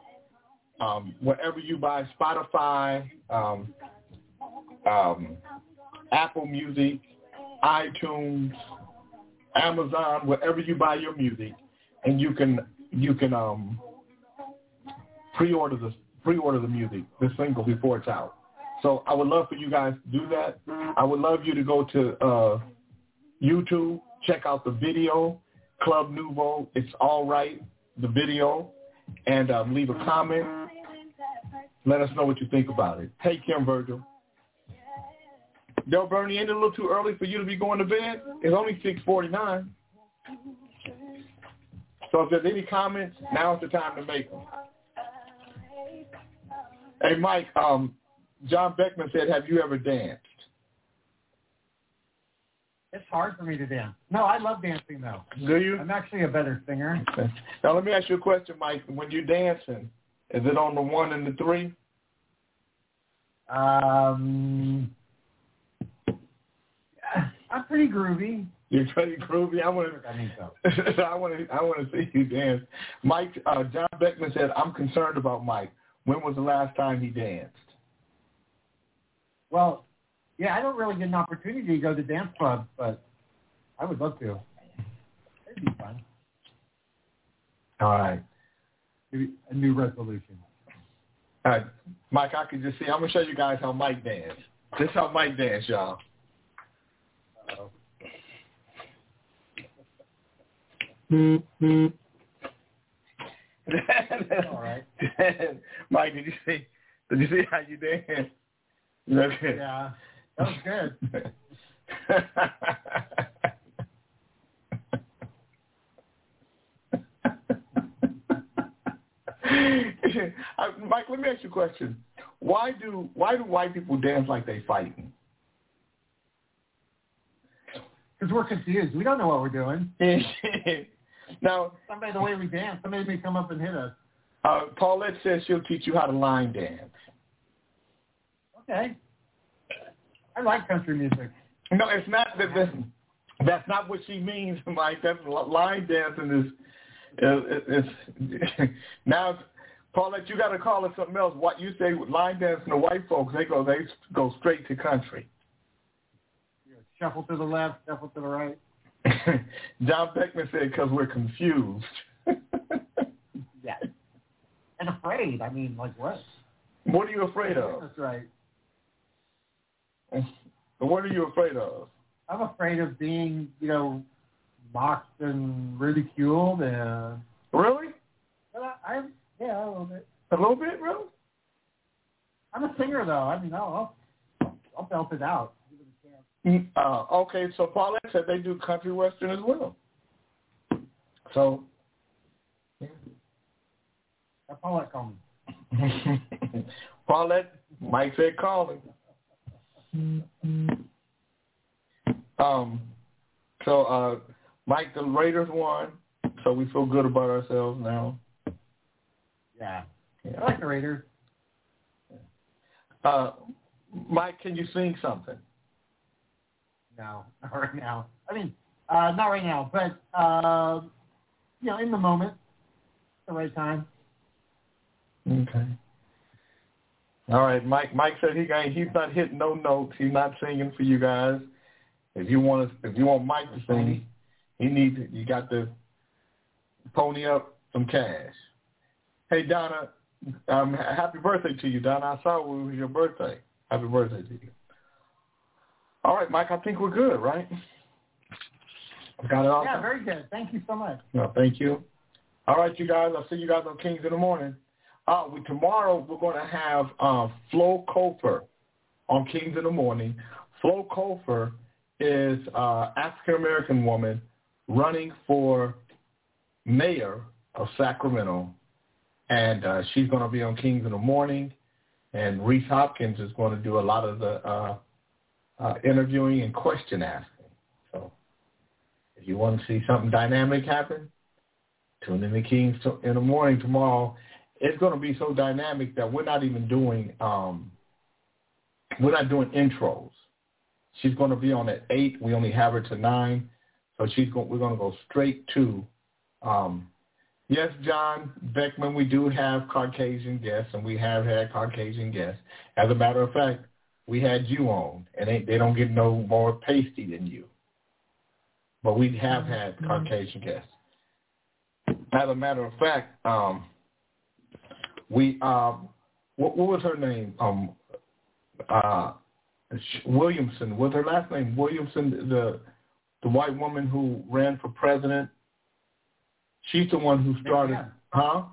um, wherever you buy Spotify, um, um, Apple Music, iTunes, Amazon, wherever you buy your music, and you can you can um, pre-order the pre-order the music, the single before it's out. So I would love for you guys to do that. I would love you to go to uh, YouTube, check out the video, Club Nouveau. It's all right, the video, and um, leave a comment. Let us know what you think about it. Take Kim Virgil. Yo, Bernie, ain't it a little too early for you to be going to bed? It's only 649. So if there's any comments, now's the time to make them. Hey, Mike, um, John Beckman said, have you ever danced? It's hard for me to dance. No, I love dancing though. Do you? I'm actually a better singer. Okay. Now let me ask you a question, Mike. When you're dancing, is it on the one and the three? Um, I'm pretty groovy. You're pretty groovy. I want to. I think so. *laughs* I want to. I want to see you dance. Mike. Uh, John Beckman said, "I'm concerned about Mike. When was the last time he danced?" Well, yeah, I don't really get an opportunity to go to dance clubs, but I would love to. It'd be fun. All right. Maybe a new resolution. All right, Mike. I can just see. I'm gonna show you guys how Mike danced. This is how Mike dance, y'all. Mm-hmm. *laughs* All right. Mike, did you see? Did you see how you dance? Okay. Yeah, that was good. *laughs* Mike, let me ask you a question. Why do why do white people dance like they fighting? Because we're confused. We don't know what we're doing. *laughs* now, somebody the way we dance, somebody may come up and hit us. Uh, Paulette says she'll teach you how to line dance. Okay. I like country music. No, it's not that. That's, that's not what she means, *laughs* Mike. That's line dancing is. Uh, it's, it's *laughs* now, Paulette, you got to call it something else. What you say line dancing, the white folks they go they go straight to country. Shuffle to the left, shuffle to the right. *laughs* John Beckman said because we're confused. yeah. And afraid. I mean, like what? What are you afraid of? That's right. What are you afraid of? I'm afraid of being, you know, mocked and ridiculed. And really? But I, I, yeah, a little bit. A little bit, really? I'm a singer, though. I mean, I'll, I'll, I'll belt it out. Uh, okay, so Paulette said they do country western as well. So, yeah. *laughs* Paulette called me. Paulette, Mike said call Um, so uh, Mike, the Raiders won, so we feel good about ourselves now. Yeah, yeah. I like the Raiders. Uh, Mike, can you sing something? No, *laughs* not right now. I mean, uh, not right now, but uh, you know, in the moment, the right time. Okay. All right, Mike. Mike said he got, he's not hitting no notes. He's not singing for you guys. If you want to, if you want Mike to sing, he needs you got to pony up some cash. Hey Donna, um, happy birthday to you, Donna. I saw it was your birthday. Happy birthday to you. All right, Mike. I think we're good, right? Got it all. Yeah, very good. Thank you so much. No, thank you. All right, you guys. I'll see you guys on Kings in the morning. Uh, we, tomorrow we're going to have uh, Flo Cofer on Kings in the morning. Flo Cofer is an African American woman running for mayor of Sacramento, and uh, she's going to be on Kings in the morning. And Reese Hopkins is going to do a lot of the uh, uh, interviewing and question asking. So if you want to see something dynamic happen, tune in to Kings in the morning tomorrow. It's going to be so dynamic that we're not even doing um, we're not doing intros. She's going to be on at eight. We only have her to nine, so she's going. We're going to go straight to. Um, yes, John Beckman. We do have Caucasian guests, and we have had Caucasian guests. As a matter of fact, we had you on, and they, they don't get no more pasty than you. But we have had mm-hmm. Caucasian guests. As a matter of fact, um, we um, what, what was her name? Um, uh, Williamson. Was her last name Williamson? The the white woman who ran for president. She's the one who started, Marianne. huh?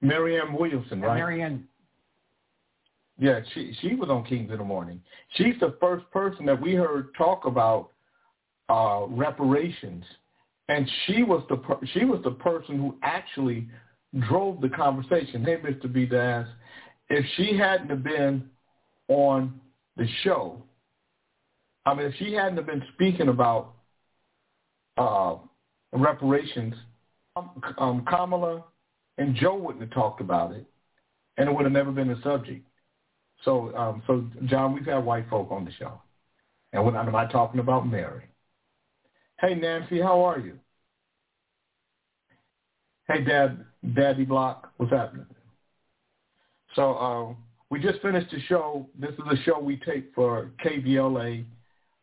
Marianne Williamson, right? Marianne yeah, she she was on Kings in the Morning. She's the first person that we heard talk about uh, reparations, and she was the she was the person who actually drove the conversation. Hey, Mr. B. Das, if she hadn't have been on the show, I mean, if she hadn't have been speaking about uh, reparations, um, um, Kamala and Joe wouldn't have talked about it, and it would have never been a subject. So, um, so John, we've had white folk on the show, and when, I'm not talking about Mary. Hey, Nancy, how are you? Hey, Dad, Daddy Block, what's happening? So, um, we just finished the show. This is a show we take for KBLA,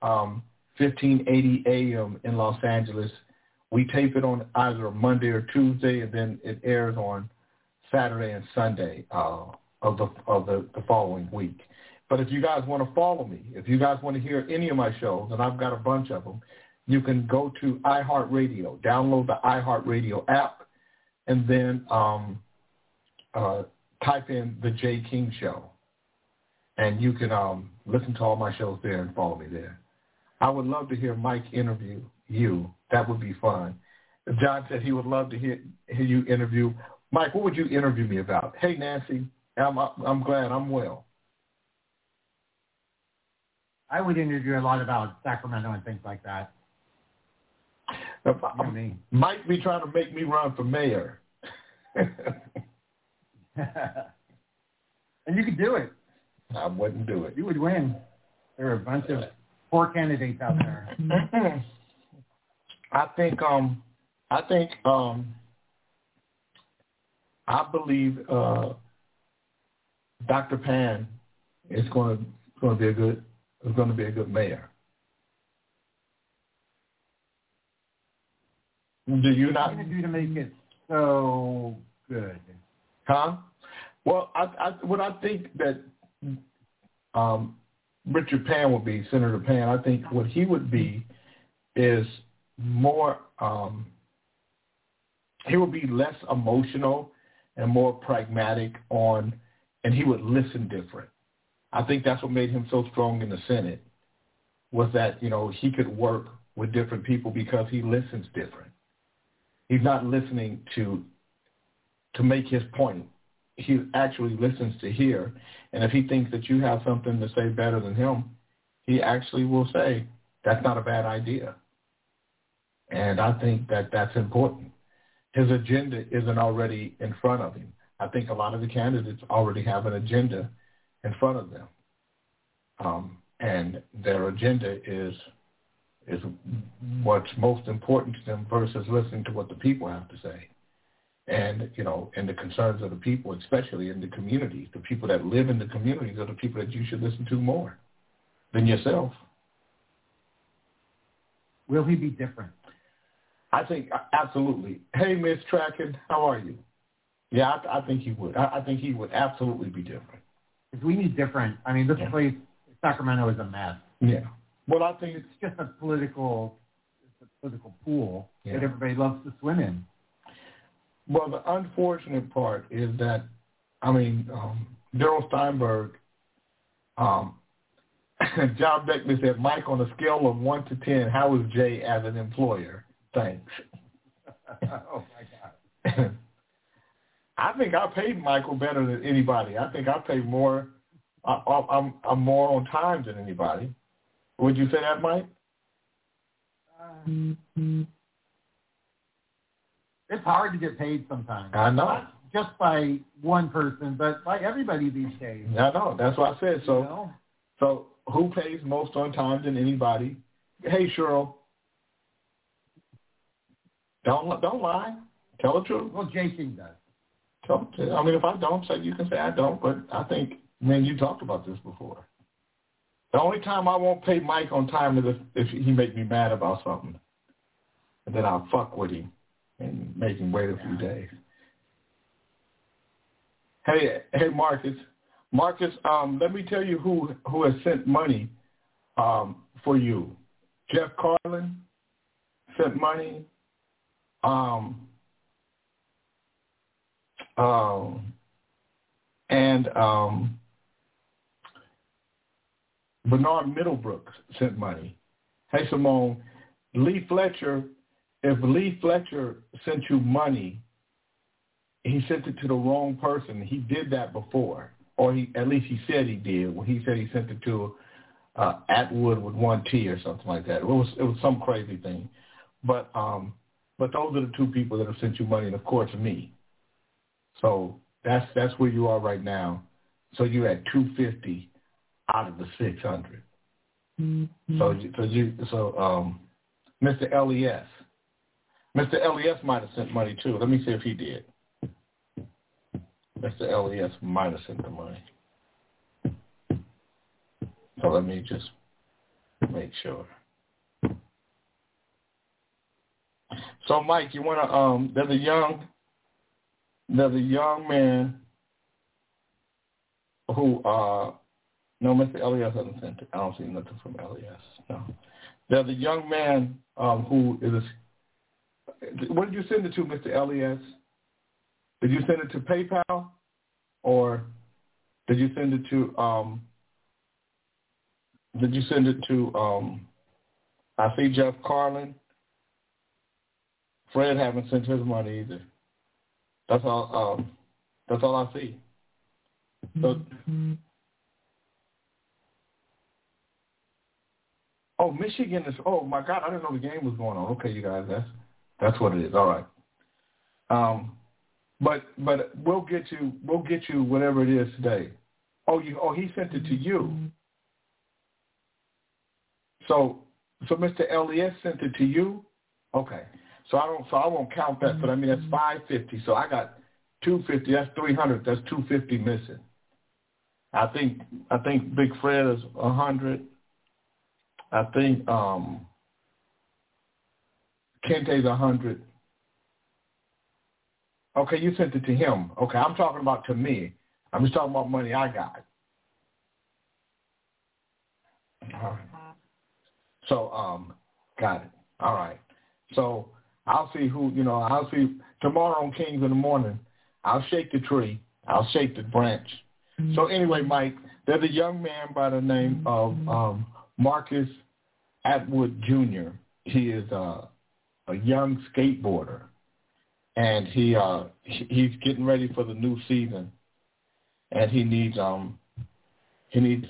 um, 1580 AM in Los Angeles. We tape it on either Monday or Tuesday, and then it airs on Saturday and Sunday. Uh, of the of the, the following week. But if you guys want to follow me, if you guys want to hear any of my shows, and I've got a bunch of them, you can go to iHeartRadio, download the iHeartRadio app, and then um, uh, type in the Jay King Show, and you can um, listen to all my shows there and follow me there. I would love to hear Mike interview you. That would be fun. John said he would love to hear, hear you interview. Mike, what would you interview me about? Hey, Nancy, I'm, I'm glad I'm well. I would interview a lot about Sacramento and things like that. You know. Mike be trying to make me run for mayor. *laughs* and you could do it. I wouldn't do it. You would win. There are a bunch of poor candidates out there. *laughs* I think um I think um I believe uh Dr. Pan is going to be a good is going to be a good mayor. Do you not? What do to make it so good? Huh? Well, I, I what I think that um, Richard Pan would be, Senator Pan. I think what he would be is more. Um, he would be less emotional and more pragmatic on, and he would listen different. I think that's what made him so strong in the Senate was that, you know, he could work with different people because he listens different. He's not listening to to make his point. He actually listens to hear. And if he thinks that you have something to say better than him, he actually will say, that's not a bad idea. And I think that that's important. His agenda isn't already in front of him. I think a lot of the candidates already have an agenda in front of them. Um, and their agenda is is what's most important to them versus listening to what the people have to say. And, you know, and the concerns of the people, especially in the communities, the people that live in the communities are the people that you should listen to more than yourself. Will he be different? I think absolutely. Hey, Miss Tracking, how are you? Yeah, I, I think he would. I, I think he would absolutely be different. If we need different, I mean, this yeah. place, Sacramento, is a mess. Yeah. Well, I think it's just a political, it's a political pool yeah. that everybody loves to swim in. Well, the unfortunate part is that, I mean, um, Darrell Steinberg, um, *laughs* John Beckman said, Mike, on a scale of 1 to 10, how is Jay as an employer? Thanks. *laughs* oh, my God. *laughs* I think I paid Michael better than anybody. I think I pay more. I, I'm I'm more on time than anybody. Would you say that, Mike? Uh, it's hard to get paid sometimes. I know. Not just by one person, but by everybody these days. I know. That's what I said. So, you know? so who pays most on time than anybody? Hey, Cheryl. Don't don't lie. Tell the truth. Well, Jason does. Tell, I mean, if I don't say, you can say I don't. But I think, man, you talked about this before. The only time I won't pay Mike on time is if, if he make me mad about something, and then I'll fuck with him and make him wait a few days. Hey, hey, Marcus. Marcus, um, let me tell you who who has sent money um, for you. Jeff Carlin sent money. Um, um, and um, Bernard Middlebrook sent money. Hey, Simone, Lee Fletcher, if Lee Fletcher sent you money, he sent it to the wrong person. He did that before, or he at least he said he did when he said he sent it to uh, Atwood with one T or something like that. It was it was some crazy thing, but um, but those are the two people that have sent you money, and of course me. So that's that's where you are right now. So you're at 250 out of the 600. Mm-hmm. So so you so um, Mr. Les, Mr. Les might have sent money too. Let me see if he did. Mr. Les might have sent the money. So let me just make sure. So Mike, you wanna um there's a young there's a young man who uh, No, Mr. Elias hasn't sent it. I don't see nothing from Elias. No. There's a young man um, who is. A, what did you send it to, Mr. Elias? Did you send it to PayPal, or did you send it to? Um, did you send it to? Um, I see Jeff Carlin. Fred haven't sent his money either. That's all. Um, that's all I see. So, mm-hmm. Oh, Michigan is. Oh my God, I didn't know the game was going on. Okay, you guys, that's that's what it is. All right. Um, but but we'll get you we'll get you whatever it is today. Oh, you oh he sent it to you. So so Mr. Elias sent it to you. Okay. So I don't so I won't count that. But I mean that's five fifty. So I got two fifty. That's three hundred. That's two fifty missing. I think I think Big Fred is a hundred. I think um Kente's a hundred. Okay, you sent it to him. Okay, I'm talking about to me. I'm just talking about money I got. So, um, got it. All right. So I'll see who, you know, I'll see tomorrow on Kings in the morning. I'll shake the tree. I'll shake the branch. So anyway, Mike, there's a young man by the name of um, Marcus Attwood Jr. He is uh, a young skateboarder, and he uh, he's getting ready for the new season, and he needs um he needs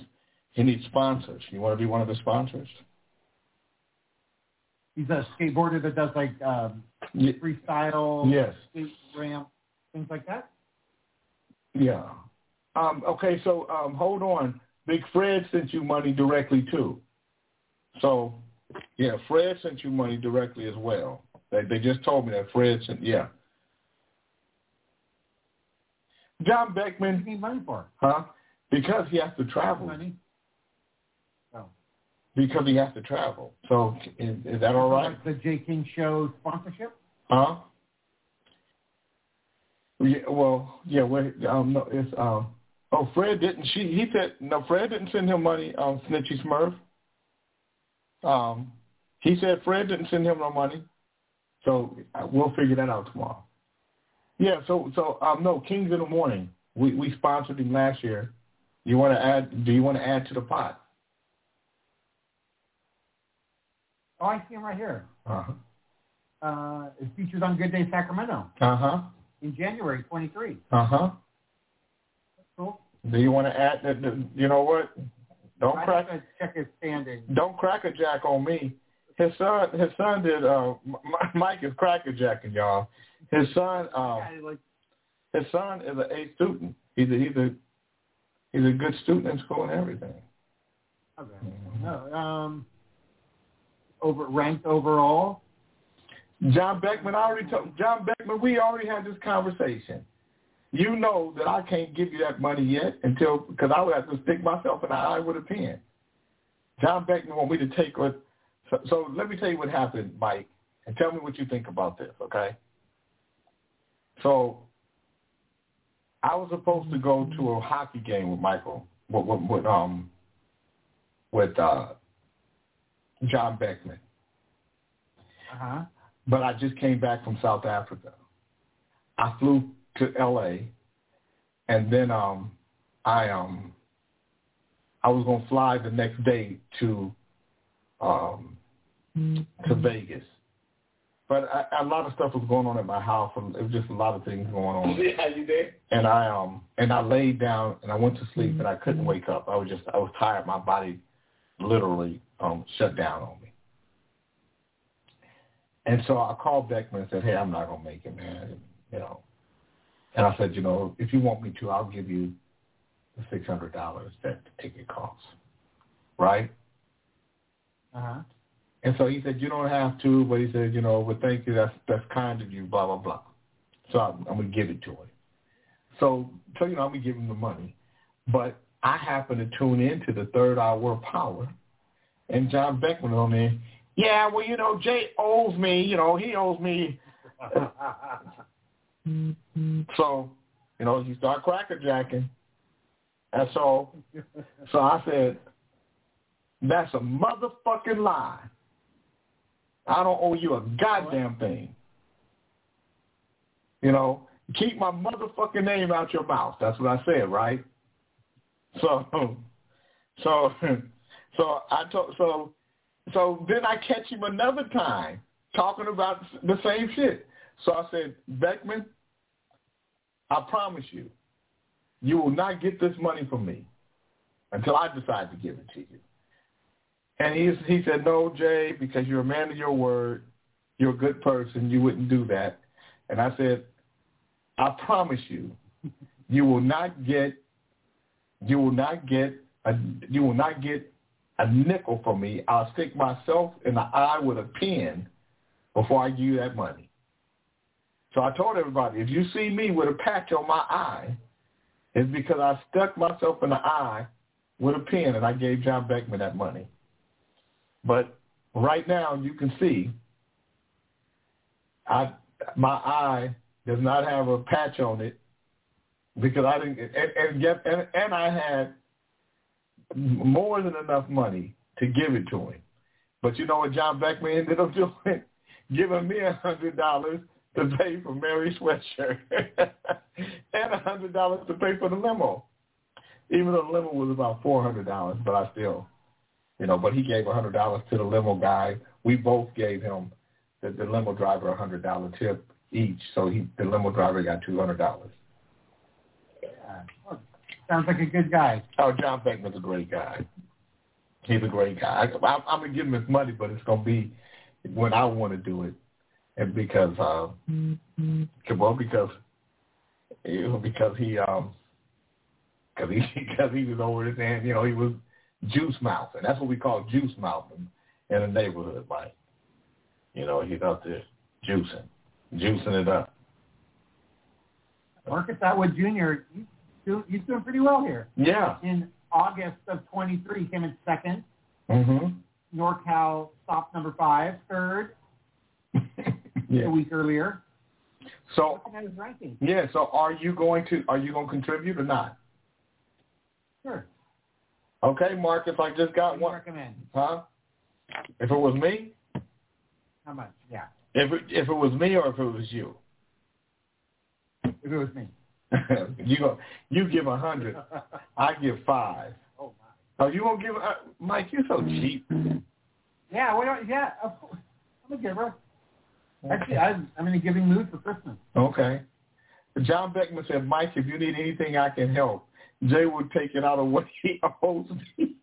he needs sponsors. You want to be one of the sponsors? He's a skateboarder that does like um, freestyle, yes, skate ramp, things like that. Yeah. Um, okay, so um, hold on. Big Fred sent you money directly too. So, yeah, Fred sent you money directly as well. They, they just told me that Fred sent, yeah. John Beckman. What do you need money for? Huh? Because he has to travel. Money? Oh. Because he has to travel. So is, is that all right? Like the J. King Show sponsorship? Huh? Yeah, well, yeah, well, um, no, it's um, oh, Fred didn't. She he said no. Fred didn't send him money. Um, Snitchy Smurf. Um, he said Fred didn't send him no money, so uh, we'll figure that out tomorrow. Yeah, so so um, no, Kings in the Morning. We we sponsored him last year. You want to add? Do you want to add to the pot? Oh, I see him right here. Uh-huh. Uh, it features on Good Day Sacramento. Uh huh. In January 23. Uh huh. Do you want to add that? You know what? Don't I crack. to check his standing. Don't crack a jack on me. His son, his son did. Uh, Mike is cracker jacking y'all. His son, um, his son is an A student. He's a he's a he's a good student in school and everything. okay. No, um, over ranked overall. John Beckman I already told John Beckman. We already had this conversation. You know that I can't give you that money yet until because I would have to stick myself in the eye with a pen. John Beckman want me to take what. So, so let me tell you what happened, Mike, and tell me what you think about this, okay? So I was supposed to go to a hockey game with Michael, with, with, with um, with uh, John Beckman, Uh huh. but I just came back from South Africa. I flew to L.A. and then um, I um, I was gonna fly the next day to um, to Vegas. But I, a lot of stuff was going on at my house, and it was just a lot of things going on. *laughs* Yeah, you did. And I um and I laid down and I went to sleep and I couldn't wake up. I was just I was tired. My body literally um shut down on me. And so I called Beckman and said, Hey, I'm not gonna make it, man. You know. And I said, you know, if you want me to, I'll give you the six hundred dollars that the ticket costs. Right? Uh huh. And so he said, you don't have to, but he said, you know, but thank you, that's that's kind of you, blah blah blah. So I'm, I'm gonna give it to him. So so you know, I'm gonna give him the money, but I happen to tune into the third hour of power, and John Beckman on there. Yeah, well, you know, Jay owes me. You know, he owes me. *laughs* So, you know, he start cracker jacking. And so, so I said, that's a motherfucking lie. I don't owe you a goddamn thing. You know, keep my motherfucking name out your mouth. That's what I said, right? So, *laughs* so, *laughs* so I told, so, so then I catch him another time talking about the same shit. So I said, Beckman, I promise you, you will not get this money from me until I decide to give it to you. And he he said, no, Jay, because you're a man of your word. You're a good person. You wouldn't do that. And I said, I promise you, you will not get, you will not get, a, you will not get a nickel from me. I'll stick myself in the eye with a pin before I give you that money. So I told everybody, if you see me with a patch on my eye, it's because I stuck myself in the eye with a pin and I gave John Beckman that money. But right now you can see I my eye does not have a patch on it because I didn't and and, get, and, and I had more than enough money to give it to him. But you know what John Beckman ended up *laughs* doing? Giving me a hundred dollars *laughs* to pay for Mary's sweatshirt *laughs* and a hundred dollars to pay for the limo. Even though the limo was about four hundred dollars, but I still, you know, but he gave a hundred dollars to the limo guy. We both gave him the, the limo driver a hundred dollar tip each, so he the limo driver got two hundred dollars. Yeah. Well, sounds like a good guy. Oh, John Beckman's a great guy. He's a great guy. I, I, I'm gonna give him his money, but it's gonna be when I want to do it and because uh, well because because he um because he *laughs* because he was over his hand you know he was juice mouth and that's what we call juice mouth in, in the neighborhood like you know he's out there juicing juicing it up. Marcus Attwood Jr. He's, he's doing pretty well here. Yeah. In August of 23, came in 2nd mm-hmm. NorCal stopped number five, third. Yeah. a week earlier. So ranking. Yeah. So are you going to are you going to contribute or not? Sure. Okay, Mark. If I just got one. Recommend. Huh? If it was me. How much? Yeah. If it, if it was me or if it was you. If it was me. *laughs* you go. You give a hundred. I give five. *laughs* Oh my. Oh, you won't give? Uh, Mike, you're so cheap. Yeah. Well, yeah. I'm a giver. Actually, I'm, in a giving mood for Christmas. Okay. John Beckman said, Mike, if you need anything I can help, Jay will take it out of what he owes me.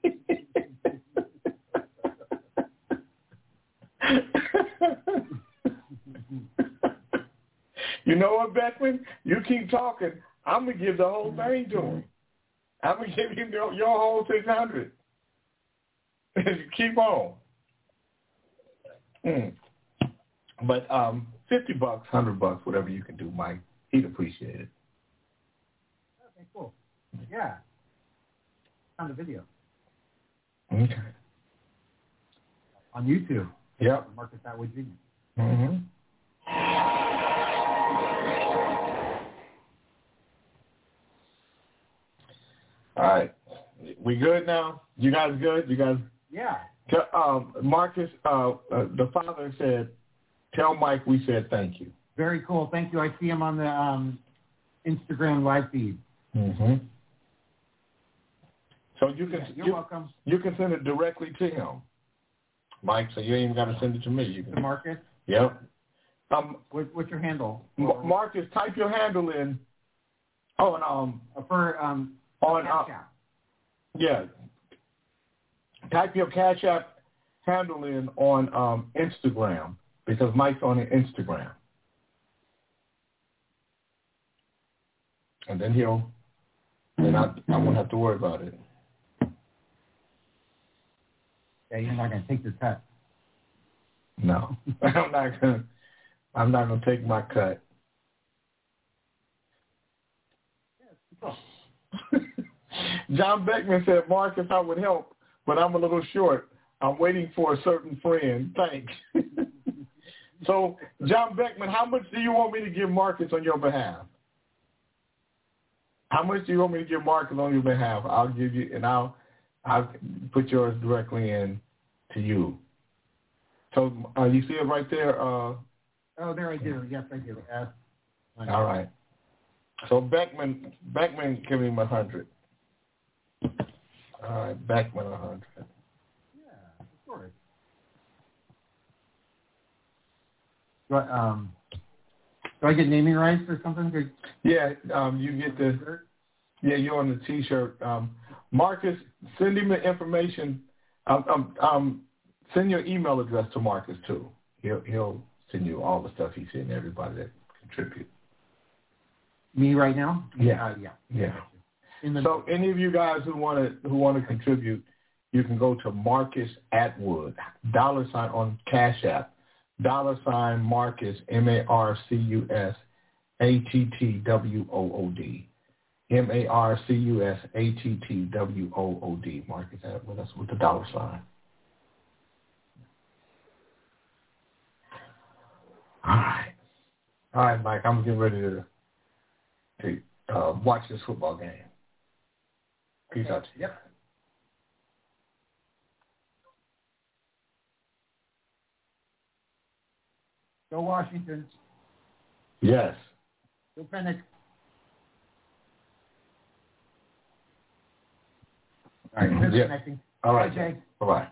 you know what, Beckman? You keep talking. I'm gonna give the whole thing to him. I'm gonna give him your, your whole six hundred. *laughs* keep on. Mm. But um, fifty bucks, hundred bucks, whatever you can do, Mike, he'd appreciate it. Okay, cool. Yeah. On the video. Okay. On YouTube. Yep. Marcus Attwood Jr. Mm-hmm. All right. We good now? You guys good? You guys? Yeah. Um, Marcus, uh, uh, the father said Tell Mike we said thank you. Very cool. Thank you. I see him on the um, Instagram live feed. Mm-hmm. So you can yeah, you're you, welcome. You can send it directly to him, Mike. So you ain't even got to send it to me. You can. To Marcus. Yep. Um, what, what's your handle? M- Marcus, type your handle in. Oh, and um, for um, on uh, yeah. Type your Cash App handle in on um, Instagram because Mike's on Instagram. And then he'll, then I, I won't have to worry about it. Yeah, you're not going to take your cut. No, *laughs* I'm not going to. I'm not going to take my cut. *laughs* John Beckman said, Marcus, I would help, but I'm a little short. I'm waiting for a certain friend. Thanks. *laughs* So, John Beckman, how much do you want me to give Marcus on your behalf? How much do you want me to give Marcus on your behalf? I'll give you, and I'll I'll put yours directly in to you. So uh, you see it right there. Uh, oh, there I do. Yes, I do. Uh, all right. So Beckman Beckman give him a hundred. All right, Beckman a hundred. Yeah, of course. But um, do I get naming rights or something? Yeah, um, you get the. Yeah, you're on the T-shirt. Um, Marcus, send him the information. Um, um, um, send your email address to Marcus too. He'll he'll send you all the stuff he's sending everybody that contribute. Me right now? Yeah, uh, yeah, yeah. so any of you guys who want to who want to contribute, you can go to Marcus Attwood dollar sign on Cash App dollar sign Marcus M A R C U S A T T W O O D. M A R C U S A T T W O O D. Marcus Attwood. That's with the dollar sign. All right. All right, Mike. I'm getting ready to to uh, watch this football game. Peace okay. out to you. Yep. Go Washington. Yes. Go Penix. All right, disconnecting. All right, Bye-bye.